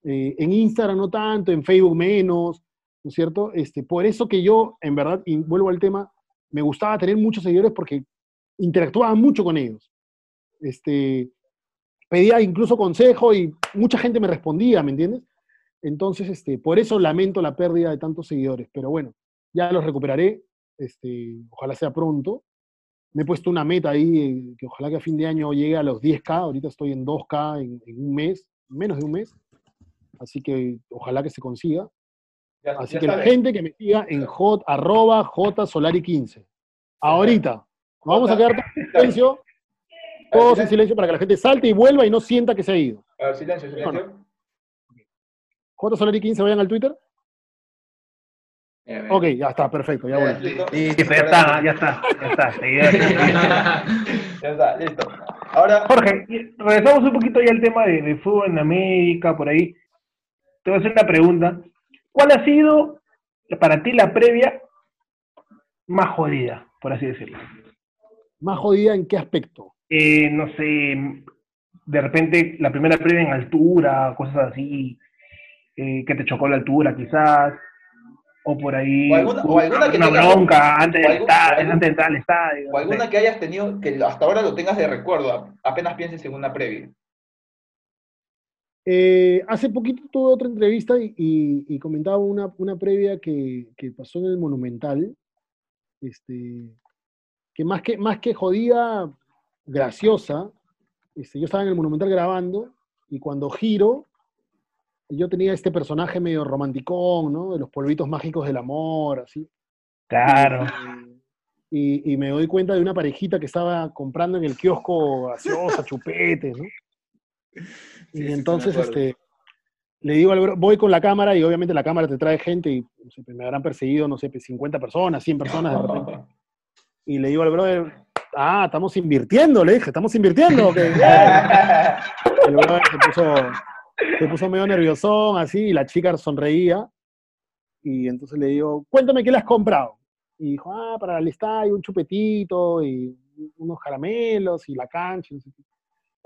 eh, en Instagram no tanto, en Facebook menos, ¿no es cierto? Este, por eso que yo, en verdad, y vuelvo al tema, me gustaba tener muchos seguidores porque interactuaba mucho con ellos. Este, pedía incluso consejo y mucha gente me respondía, ¿me entiendes? Entonces, este, por eso lamento la pérdida de tantos seguidores, pero bueno, ya los recuperaré, este, ojalá sea pronto. Me he puesto una meta ahí, eh, que ojalá que a fin de año llegue a los 10K, ahorita estoy en 2K en, en un mes, menos de un mes, así que ojalá que se consiga. Ya, Así ya que la gente que me siga en hot, arroba jsolari15. Ahorita. Nos vamos a quedar todos en silencio, todos en silencio para que la gente salte y vuelva y no sienta que se ha ido. A ver, silencio, silencio. jsolari15, vayan al Twitter. Mira, mira. Ok, ya está, perfecto, ya Ya, voy. listo. Listo. Ya está, ya está, ya está. seguidores. Ya está, listo. Ahora, Jorge, regresamos un poquito ya al tema de, de fútbol en América, por ahí. Te voy a hacer una pregunta. ¿Cuál ha sido para ti la previa más jodida, por así decirlo? Más jodida en qué aspecto. Eh, no sé, de repente la primera previa en altura, cosas así, eh, que te chocó la altura quizás, o por ahí O alguna- o alguna que una bronca antes, o del algún- esta- o algún- antes de entrar al estadio. o no alguna sé. que hayas tenido que hasta ahora lo tengas de recuerdo, apenas pienses en una previa. Eh, hace poquito tuve otra entrevista y, y- y comentaba una, una previa que, que pasó en el Monumental, este, que más que, más que jodida, graciosa, este, yo estaba en el Monumental grabando y cuando giro, yo tenía este personaje medio romanticón, ¿no? De los polvitos mágicos del amor, así. Claro. Y, y me doy cuenta de una parejita que estaba comprando en el kiosco gaseosa, chupetes, ¿no? Sí, y sí, entonces, este, le digo al bro, voy con la cámara y obviamente la cámara te trae gente y no sé, me habrán perseguido, no sé, 50 personas, 100 personas de repente. Y le digo al brother, ah, estamos invirtiendo, le dije, estamos invirtiendo. ok, bien". El brother se puso, se puso medio nerviosón, así, y la chica sonreía. Y entonces le digo, cuéntame qué le has comprado. Y dijo, ah, para el estadio, un chupetito y unos caramelos y la cancha. y no sé qué.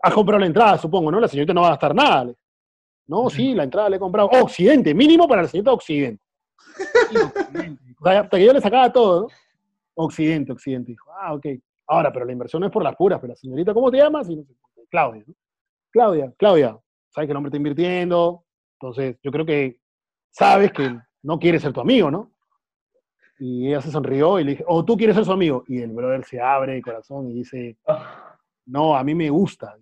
Has comprado la entrada, supongo, ¿no? La señorita no va a gastar nada. No, sí, la entrada la he comprado. Occidente, mínimo para la señorita Occidente. O sea, hasta que yo le sacaba todo, ¿no? Occidente, Occidente. Dijo, ah, ok. Ahora, pero la inversión no es por las puras, pero la señorita, ¿cómo te llamas? Y Claudia, ¿no? Claudia, Claudia, sabes que el hombre está invirtiendo, entonces yo creo que sabes que no quiere ser tu amigo, ¿no? Y ella se sonrió y le dije, oh, tú quieres ser su amigo. Y el brother se abre el corazón y dice, no, a mí me gusta.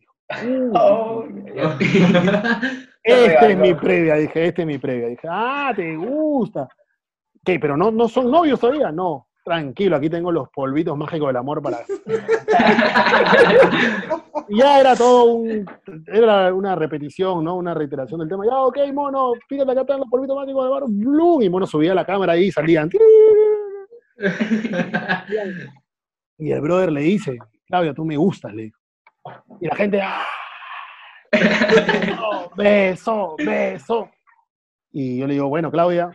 Oh, Esta es mi previa, dije, esta es mi previa. Dije, ah, te gusta. ¿Qué? ¿Pero no, no son novios todavía? No, tranquilo, aquí tengo los polvitos mágicos del amor para... Ya era todo un... Era una repetición, ¿no? Una reiteración del tema. Ya, ok, mono, fíjate acá están los polvitos mágicos del amor. ¡Blum! Y mono subía la cámara ahí y salían. Y el brother le dice, Claudia, tú me gustas, le dijo. Y la gente, ¡ah! Beso, beso, beso. Y yo le digo, bueno, Claudia,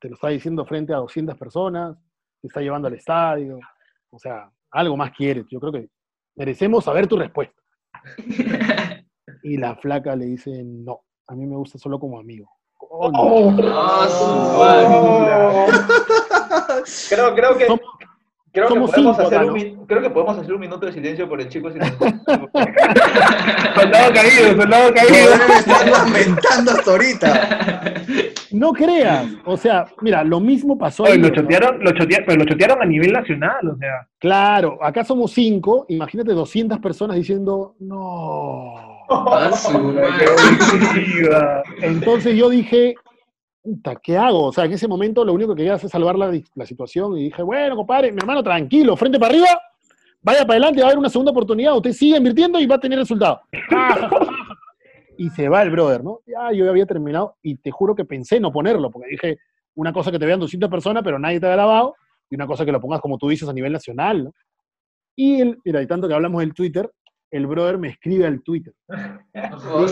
te lo está diciendo frente a 200 personas, te está llevando al estadio, o sea, algo más quieres. Yo creo que merecemos saber tu respuesta. Y la flaca le dice, no, a mí me gusta solo como amigo. Coño. Ah, su Oh. Creo, creo que, Somos- creo, que somos podemos cinco hacer un, ¿no? min- creo que podemos hacer un minuto de silencio por el chico sin Soldado caído, soldado caído. Debe estar lamentando hasta ahorita. No creas, o sea, mira, lo mismo pasó Oye, ayer, lo ¿no? chotearon, lo chotearon, pero lo chotearon a nivel nacional, o sea. Claro, acá somos cinco, imagínate 200 personas diciendo, no. Entonces yo dije, ¿qué hago? O sea, en ese momento lo único que quería hacer es salvar la, la situación y dije, bueno, compadre, mi hermano, tranquilo, frente para arriba, vaya para adelante, va a haber una segunda oportunidad, usted sigue invirtiendo y va a tener resultado. y se va el brother, ¿no? Ya yo había terminado y te juro que pensé no ponerlo, porque dije, una cosa que te vean 200 personas, pero nadie te ha grabado, y una cosa que lo pongas como tú dices a nivel nacional, ¿no? Y, el, mira, y tanto que hablamos del Twitter, el brother me escribe al Twitter. Oh,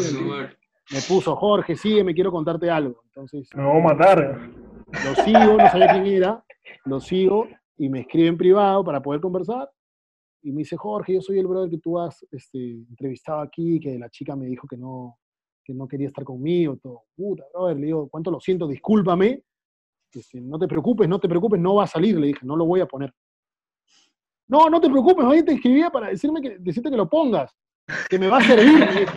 me puso, Jorge, sigue, me quiero contarte algo. Entonces, Me voy a matar. lo sigo, no sabía quién era, lo sigo y me escribe en privado para poder conversar. Y me dice, Jorge, yo soy el brother que tú has este, entrevistado aquí, que la chica me dijo que no, que no quería estar conmigo, todo. Puta, brother, le digo, ¿cuánto lo siento? Discúlpame. Este, no te preocupes, no te preocupes, no va a salir, le dije, no lo voy a poner. No, no te preocupes, hoy te escribía para decirme que, decirte que lo pongas, que me va a servir.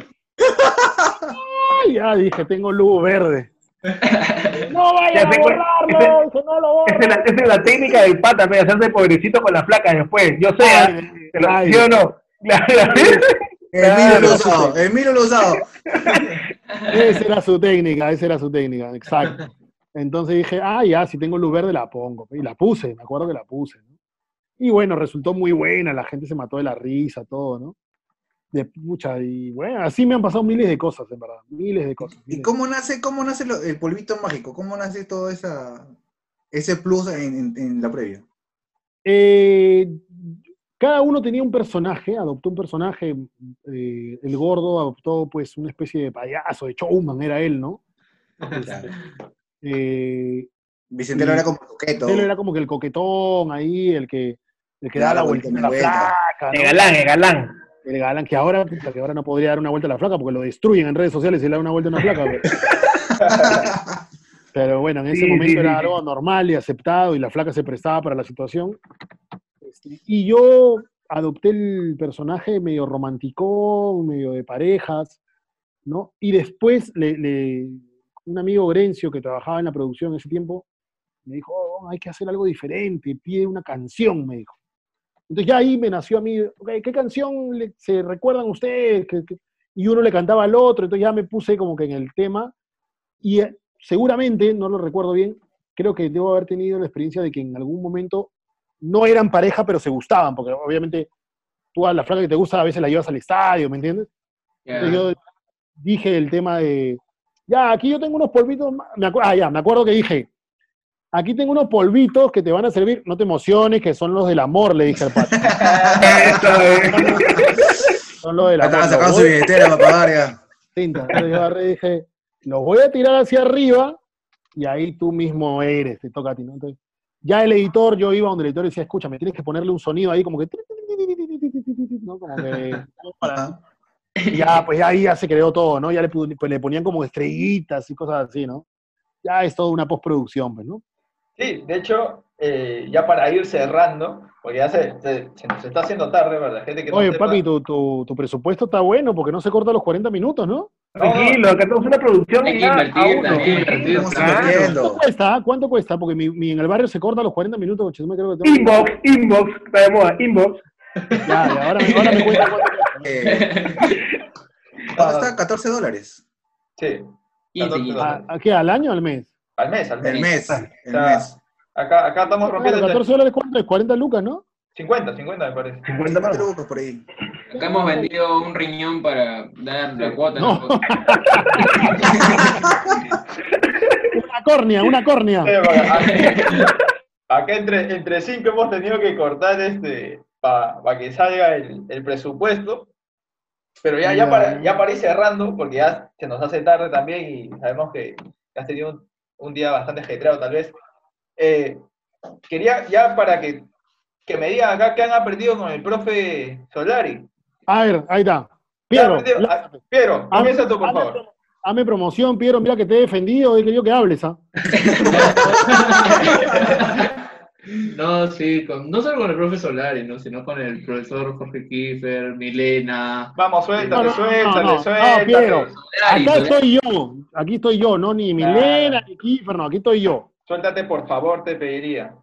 Me ya dije, tengo luz verde. No vayan Ya a borrarlo, que no lo Esa es, la, borren. esa es la técnica del pata, pe, hacerse pobrecito con la flaca después. Yo sé, Ay, ¿ah? Que lo- ay. ¿sí o no? Claro. Emilio lo Claro, usado, Emilio lo usado. Esa era su técnica, esa era su técnica, exacto. Entonces dije, ah, ya, si tengo luz verde la pongo. Y la puse, me acuerdo que la puse. ¿no? Y bueno, resultó muy buena, la gente se mató de la risa, todo, ¿no? De pucha, y bueno, así me han pasado miles de cosas, en verdad, miles de cosas. ¿Y cómo nace, cómo nace lo- el polvito mágico? ¿Cómo nace todo esa, ese plus en, en- en la previa? Eh, cada uno tenía un personaje, adoptó un personaje, eh, el gordo adoptó pues una especie de payaso, de showman era él, ¿no? Eh, Vicentero Y- era como coqueto. Él era como que el coquetón ahí, el que, el que Da la vuelta vuelta la flaca, El galán, el galán. El galán, que ahora, que ahora no podría dar una vuelta a la flaca porque lo destruyen en redes sociales y le da una vuelta a una flaca. Pero, pero bueno, en ese Sí, momento sí, era sí, algo normal y aceptado y la flaca se prestaba para la situación. Este, Y yo adopté el personaje medio romántico, medio de parejas, ¿no? Y después le, le- un amigo Grencio que trabajaba en la producción en ese tiempo me dijo, "Oh, hay que hacer algo diferente, pide una canción, me dijo. Entonces ya ahí me nació a mí, "Ok, ¿qué canción le- se recuerdan ustedes? ¿Qué- qué?". Y uno le cantaba al otro, entonces ya me puse como que en el tema. Y eh, seguramente, no lo recuerdo bien, creo que debo haber tenido la experiencia de que en algún momento no eran pareja, pero se gustaban, porque obviamente tú a la flaca que te gusta a veces la llevas al estadio, ¿me entiendes? Entonces yo dije el tema de, ya, aquí yo tengo unos polvitos, me ah, ya, me acuerdo que dije, aquí tengo unos polvitos que te van a servir, no te emociones, que son los del amor, le dije al pato. Son los del amor. estaba Los sacando su billetera para pagar ya. tinta. Entonces yo agarré y dije, los voy a tirar hacia arriba y ahí tú mismo eres, te toca a ti, ¿no? Entonces, ya el editor, yo iba donde el editor y decía, escúchame, tienes que ponerle un sonido ahí como que... ¿no? Como que Ajá. y ya, pues ahí ya se creó todo, ¿no? Ya le, pu- pues le ponían como estrellitas y cosas así, ¿no? Ya es toda una postproducción, pues, ¿no? Sí, de hecho, eh, ya para ir cerrando, porque ya se, se- se nos está haciendo tarde, para la gente que no Oye, sepa- papi, tu, tu, tu presupuesto está bueno porque no se corta los 40 minutos, ¿no? Tranquilo, acá tenemos una producción Hay que invertir también. Claro. ¿Cuánto cuesta? ¿Cuánto cuesta? Porque mi, mi- en el barrio se corta los 40 minutos, coche, me creo que tengo- Inbox, inbox, está de moda, inbox. Ya, ya, ahora, me- ahora me cuenta cuánto cuesta. Eh, ¿Dónde está? 14 dólares. Sí, 15, 15. ¿A, a qué? ¿Al año o al mes? Al mes, al mes. El mes. El mes. Acá, acá estamos Claro, rompiendo entre 14 dólares, ¿cuánto es? 40 lucas, ¿no? 50, 50 me parece. 50 más. trucos por ahí. Acá hemos vendido un riñón para dar la cuota. No. Una córnea, una córnea. Acá, entre, entre cinco hemos tenido que cortar este para que salga el, el presupuesto. Pero ya, ya, Ya. para, ya para ir cerrando, porque ya se nos hace tarde también y sabemos que has tenido un, un día bastante ajetreado tal vez. Eh, quería ya para que, que me digan acá qué han aprendido con el profe Solari. A ver, ahí está. ¿Qué han Piero, la- Ah, Piero, comienza tú, por hazme- favor. hazme promoción, Piero, mira que te he defendido, he querido que hables, ¿ah? No, sí, con- no solo con el profesor Solari, ¿no? sino con el profesor Jorge Kiefer, Milena. Vamos, suéltale, No, suéltale, no, no, suéltale. Piero. Solari, Acá estoy yo, aquí estoy yo, no ni Milena, ni Kiefer, no, aquí estoy yo. Suéltate, por favor, te pediría.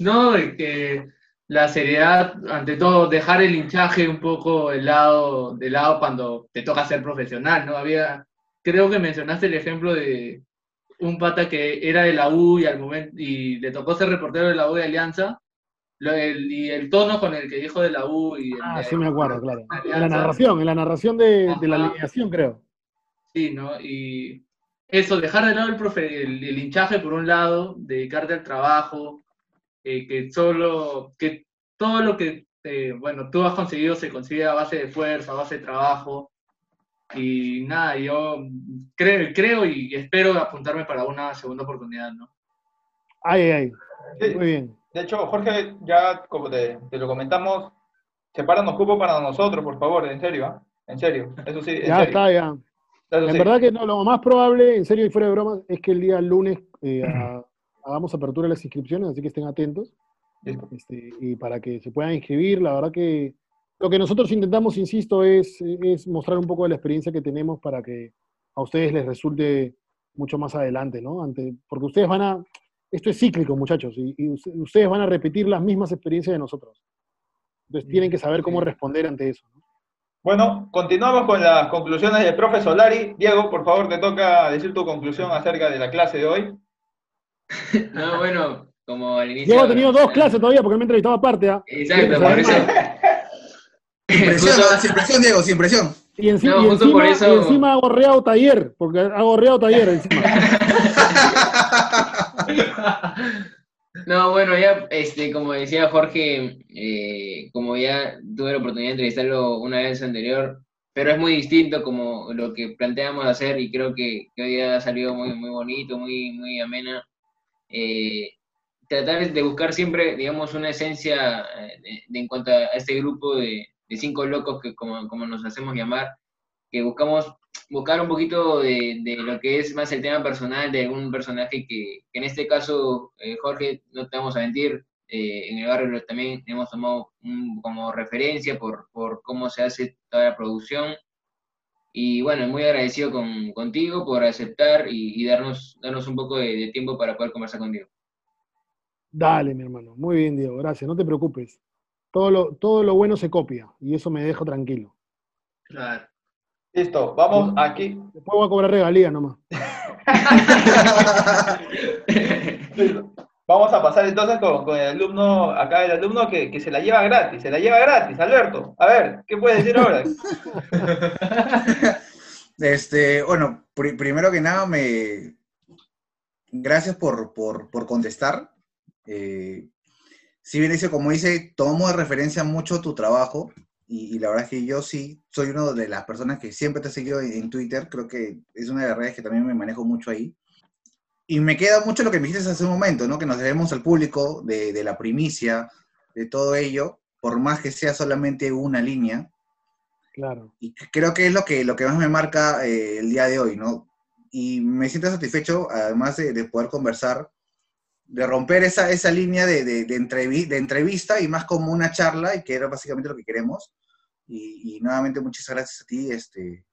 No, y que la seriedad, ante todo, dejar el hinchaje un poco de lado, de lado cuando te toca ser profesional, ¿no? Había, creo que mencionaste el ejemplo de un pata que era de la U y al momento y le tocó ser reportero de la U de Alianza, y el tono con el que dijo de la U. Y ah, sí me acuerdo, claro. En la narración, en la narración de, la alineación, creo. Sí, ¿no? Y eso, dejar de lado el, profe, el, hinchaje por un lado, dedicarte al trabajo, eh, que solo, que todo lo que, eh, bueno, tú has conseguido se consigue a base de fuerza, a base de trabajo. Y nada, yo creo, creo y espero apuntarme para una segunda oportunidad, ¿no? Ay, ay, muy bien. De hecho, Jorge, ya como te, lo comentamos, sepáranos cupo para nosotros, por favor, en serio, ¿ah? En serio, eso sí. ya está, ya. en verdad que no, lo más probable, en serio y fuera de broma, es que el día lunes eh, hagamos apertura de las inscripciones, así que estén atentos. Este, y para que se puedan inscribir, la verdad que lo que nosotros intentamos, insisto, es, es mostrar un poco de la experiencia que tenemos para que a ustedes les resulte mucho más adelante, ¿no? Ante, porque ustedes van a, esto es cíclico, muchachos, y, ustedes van a repetir las mismas experiencias de nosotros. Entonces tienen que saber cómo responder ante eso. Bueno, continuamos con las conclusiones del profe Solari. Diego, por favor, te toca decir tu conclusión acerca de la clase de hoy. no, bueno, como al inicio... Diego ha tenido dos clases todavía porque me he entrevistado aparte. ¿ah? Exacto, por eso... Sin presión, sin presión, Diego, sin presión. Y, encima, encima ha gorreado taller, porque ha gorreado taller encima. No, bueno, ya, este, como decía Jorge, eh, como ya tuve la oportunidad de entrevistarlo una vez anterior, pero es muy distinto como lo que planteamos hacer y creo que, hoy ha salido muy, muy bonito, muy, muy amena. Eh, tratar de buscar siempre, digamos, una esencia eh, en cuanto a este grupo de, de cinco locos que como, como nos hacemos llamar, que buscamos buscar un poquito de, de, lo que es más el tema personal de algún personaje que, en este caso, eh, Jorge, no te vamos a mentir, eh, en el barrio también hemos tomado como referencia por, por, cómo se hace toda la producción. Y bueno, muy agradecido con, contigo por aceptar y, darnos, darnos un poco de, tiempo para poder conversar contigo. Dale, mi hermano. Muy bien, Diego. Gracias. No te preocupes. Todo lo, todo lo bueno se copia y eso me deja tranquilo. Claro. Listo, vamos aquí. Después voy a cobrar regalía nomás. Vamos a pasar entonces con, el alumno, acá el alumno que, se la lleva gratis, se la lleva gratis, Alberto. A ver, ¿qué puedes decir ahora? Este, bueno, primero que nada, me gracias por, contestar. Eh, si bien dice, como dice, tomo de referencia mucho tu trabajo y, la verdad es que yo sí soy una de las personas que siempre te he seguido en, Twitter, creo que es una de las redes que también me manejo mucho ahí. Y me queda mucho lo que me dijiste hace un momento, ¿no? Que nos debemos al público de, de la primicia, de todo ello, por más que sea solamente una línea. Claro. Y creo que es lo que, lo que más me marca eh, el día de hoy, ¿no? Y me siento satisfecho, además de, de poder conversar de romper esa, esa línea de, de, de, entrevista y más como una charla, y que era básicamente lo que queremos. Y, nuevamente muchas gracias a ti, este,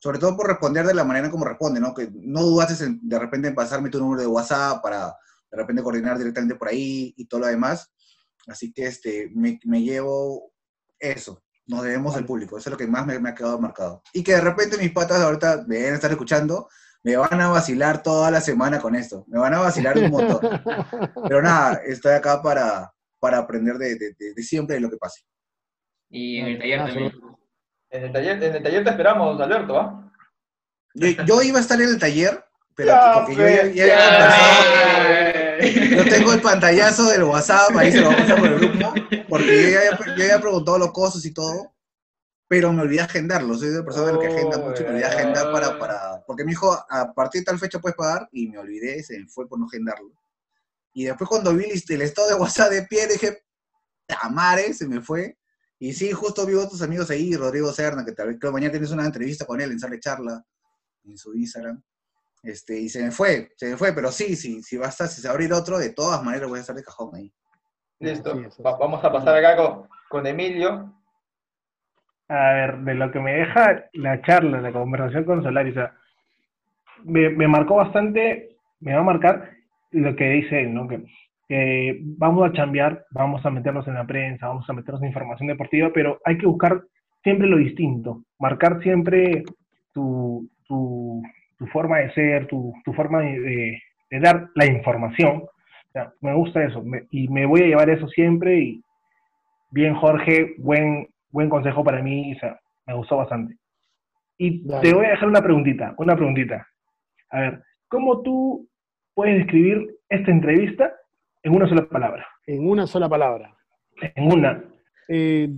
sobre todo por responder de la manera como responde, ¿no? Que no dudaste de repente en pasarme tu número de WhatsApp para de repente coordinar directamente por ahí y todo lo demás. Así que este, me, me llevo eso, nos debemos al público, eso es lo que más me, me, ha quedado marcado. Y que de repente mis patas ahorita deben estar escuchando, me van a vacilar toda la semana con esto, me van a vacilar un montón. Pero nada, estoy acá para, para aprender de, de, de siempre de lo que pase. Y en el taller también. En el taller, en el taller te esperamos, Alberto, ¿ah? Yo, iba a estar en el taller, pero porque yo ya, ya, Yo tengo el pantallazo del WhatsApp, ahí se lo vamos a por el grupo, porque yo ya, yo ya preguntado los costos y todo, pero me olvidé agendarlo. Soy de persona que agenda oh, mucho y me olvidé agendar para, para. Porque me dijo, a partir de tal fecha puedes pagar, y me olvidé, se me fue por no agendarlo. Y después, cuando vi el estado de WhatsApp de pie, dije, Tamare, se me fue. Y sí, justo vi a otros amigos ahí, Rodrigo Serna, que tal vez creo mañana tienes una entrevista con él en Sale Charla, en su Instagram. Este, y se me fue, se me fue, pero sí, sí, si basta, si se va a abrir otro, de todas maneras voy a estar de cajón ahí. Listo. vamos a pasar acá con, con, Emilio. A ver, de lo que me deja la charla, la conversación con Solari, o sea, me, me marcó bastante, me va a marcar lo que dice él, ¿no? Que vamos a cambiar, vamos a meternos en la prensa, vamos a meternos en información deportiva, pero hay que buscar siempre lo distinto, marcar siempre tu, tu, forma de ser, tu, tu forma de, de, dar la información, me gusta eso y me voy a llevar eso siempre y bien Jorge, buen, buen consejo para mí, o sea, me gustó bastante. Y te voy a dejar una preguntita, una preguntita. A ver, ¿cómo tú puedes describir esta entrevista en una sola palabra? En una sola palabra. En una. Eh,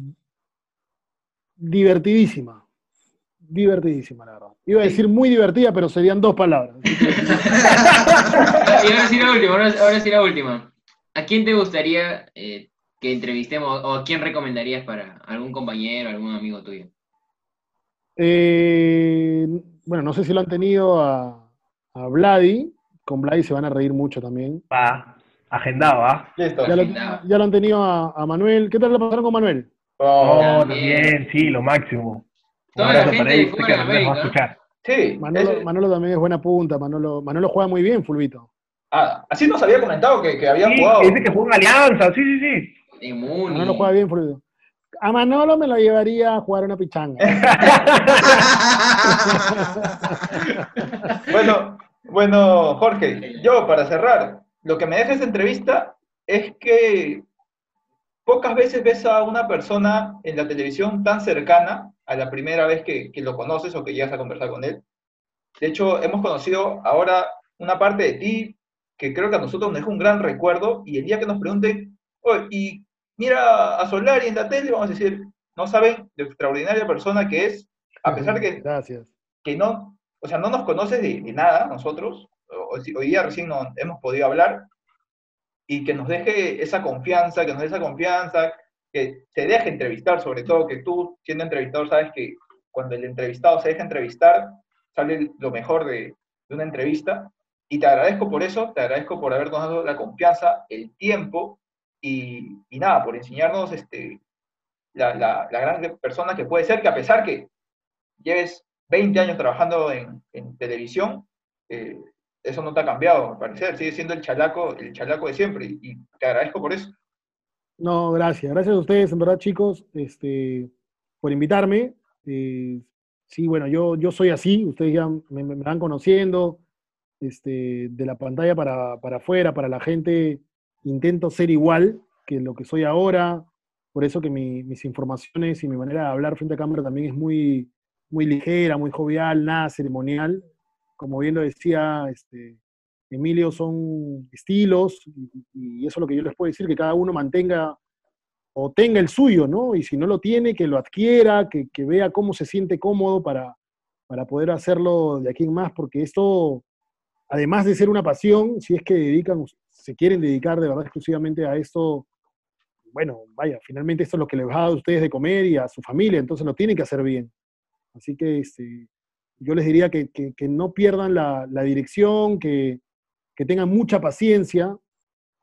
divertidísima. Divertidísima, la verdad. Iba a decir muy divertida, pero serían dos palabras. y ahora sí la última, ahora, sí la última. ¿A quién te gustaría eh, que entrevistemos o a quién recomendarías para algún compañero, algún amigo tuyo? Eh, bueno, no sé si lo han tenido a, a Vladi. Con Vladi se van a reír mucho también. Va, agendado, ¿ah? Ya, lo, ya, lo, han tenido a, Manuel. ¿Qué tal le pasaron con Manuel? Oh, oh también, sí, lo máximo. Toda la gente de fuera de América. Sí. Manolo, también es buena punta. Manolo, Manolo juega muy bien, Fulvito. Ah, así nos había comentado que, que había sí, jugado. Dice que jugó en Alianza, sí, sí, sí. Manolo juega bien, Fulvito. A Manolo me lo llevaría a jugar una pichanga. bueno, bueno, Jorge, yo para cerrar, lo que me deja esa entrevista es que pocas veces ves a una persona en la televisión tan cercana a la primera vez que, lo conoces o que llegas a conversar con él. De hecho, hemos conocido ahora una parte de ti que creo que a nosotros nos deja un gran recuerdo y el día que nos pregunten, oye, ¿y mira a Solari en la tele, vamos a decir, no saben de extraordinaria persona que es, a pesar de que, Gracias. que no, o sea, no nos conoces de, nada nosotros, hoy día recién no, hemos podido hablar, y que nos deje esa confianza, que nos dé esa confianza, que se deje entrevistar, sobre todo que tú, siendo entrevistador, sabes que cuando el entrevistado se deja entrevistar, sale lo mejor de, de una entrevista, y te agradezco por eso, te agradezco por habernos dado la confianza, el tiempo y, nada, por enseñarnos este, la, la, gran persona que puede ser, que a pesar que lleves 20 años trabajando en, televisión, eh, eso no te ha cambiado, me parecer, sigue siendo el chalaco, el chalaco de siempre, y, te agradezco por eso. No, gracias, gracias a ustedes, en verdad, chicos, este, por invitarme. Eh, sí, bueno, yo, yo soy así, ustedes ya me, van conociendo, este, de la pantalla para, para afuera, para la gente intento ser igual que lo que soy ahora, por eso que mis informaciones y mi manera de hablar frente a cámara también es muy, muy ligera, muy jovial, nada ceremonial. Como bien lo decía este, Emilio, son estilos y, eso es lo que yo les puedo decir, que cada uno mantenga o tenga el suyo, ¿no? Y si no lo tiene, que lo adquiera, que, que vea cómo se siente cómodo para, para poder hacerlo de aquí en más, porque esto, además de ser una pasión, si es que dedican se quieren dedicar de verdad exclusivamente a esto, bueno, vaya, finalmente esto es lo que les va a ustedes de comer y a su familia, entonces lo tienen que hacer bien. Así que este, yo les diría que, no pierdan la, dirección, que, tengan mucha paciencia,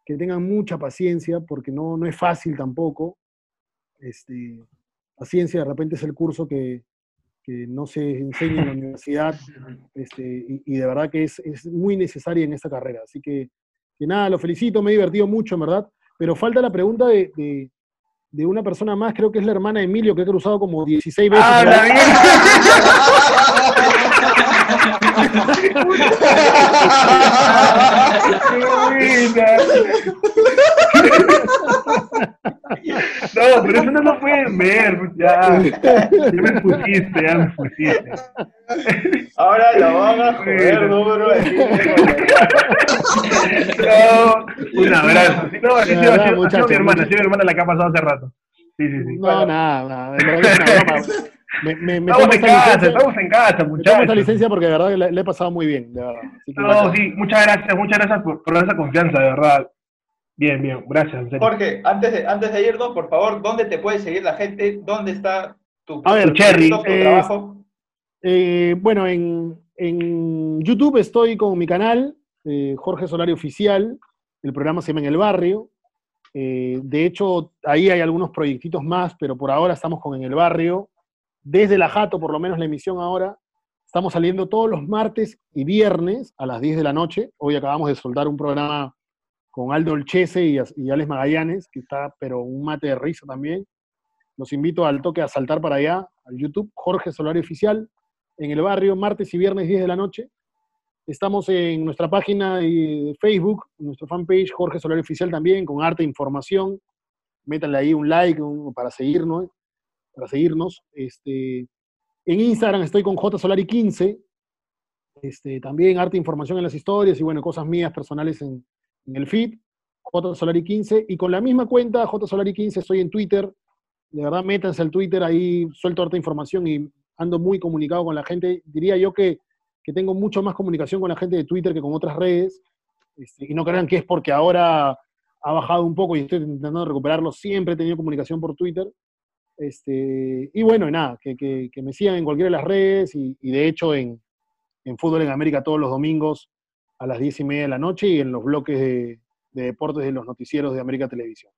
que tengan mucha paciencia, porque no, no es fácil tampoco. Este, paciencia de repente es el curso que, no se enseña en la universidad este, y, de verdad que es, es muy necesaria en esta carrera. Así que que nada, lo felicito, me he divertido mucho, en verdad. Pero falta la pregunta de, de, una persona más, creo que es la hermana de Emilio, que ha cruzado como 16 veces. ¡Ah, la No, pero eso no lo pueden ver, ya. Ya me pusiste, ya me pusiste. Ahora la van a joder, no, bro. No, un abrazo. No, sido, ha sido mi hermana, sido mi hermana la que ha pasado hace rato. Sí, sí, sí. No, nada, nada. De verdad es una broma. Me, me, me estamos en casa, licencia, estamos en casa, muchachos. Esta licencia porque de verdad le, le, he pasado muy bien, de verdad. no, sí, muchas gracias, muchas gracias por, por esa confianza, de verdad. Bien, bien, gracias. Jorge, antes de, antes de irnos, por favor, ¿dónde te puede seguir la gente? ¿Dónde está tu, A ver, Cherry, eh, trabajo? Eh, bueno, en, en, YouTube estoy con mi canal, eh, Jorge Solari Oficial, el programa se llama En el Barrio. de hecho, ahí hay algunos proyectitos más, pero por ahora estamos con En el Barrio. Desde la Jato, por lo menos la emisión ahora, estamos saliendo todos los martes y viernes a las 10 de la noche. Hoy acabamos de soltar un programa con Aldo Olchese y, y Alex Magallanes, que está, pero un mate de risa también. Los invito al toque a saltar para allá, al YouTube, Jorge Solari Oficial, en el barrio, martes y viernes 10 de la noche. Estamos en nuestra página de Facebook, nuestra fanpage, Jorge Solari Oficial también, con arte e información. Métanle ahí un like para seguirnos. Para seguirnos. Este, en Instagram estoy con JSolari15. Este, también arte e información en las historias y bueno, cosas mías personales en, el feed. JSolari15. Y con la misma cuenta, JSolari15, estoy en Twitter. De verdad, métanse al Twitter, ahí suelto harta información y ando muy comunicado con la gente. Diría yo que que tengo mucho más comunicación con la gente de Twitter que con otras redes, este, y no crean que es porque ahora ha bajado un poco y estoy intentando recuperarlo, siempre he tenido comunicación por Twitter. Este, y bueno, nada, que, me sigan en cualquiera de las redes y, de hecho en, Fútbol en América todos los domingos a las diez y media de la noche y en los bloques de, de deportes de los noticieros de América Televisión.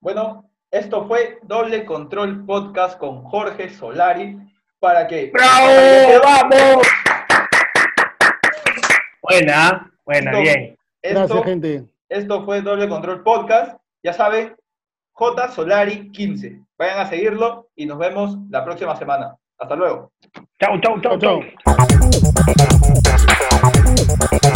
Bueno, esto fue Doble Control Podcast con Jorge Solari para que... ¡Bravo! ¡Vamos! Buena, buena, bien. Gracias, gente. Esto fue Doble Control Podcast. Ya saben, J Solari 15. Vayan a seguirlo y nos vemos la próxima semana. Hasta luego. Chau, chau, chau, chau. Música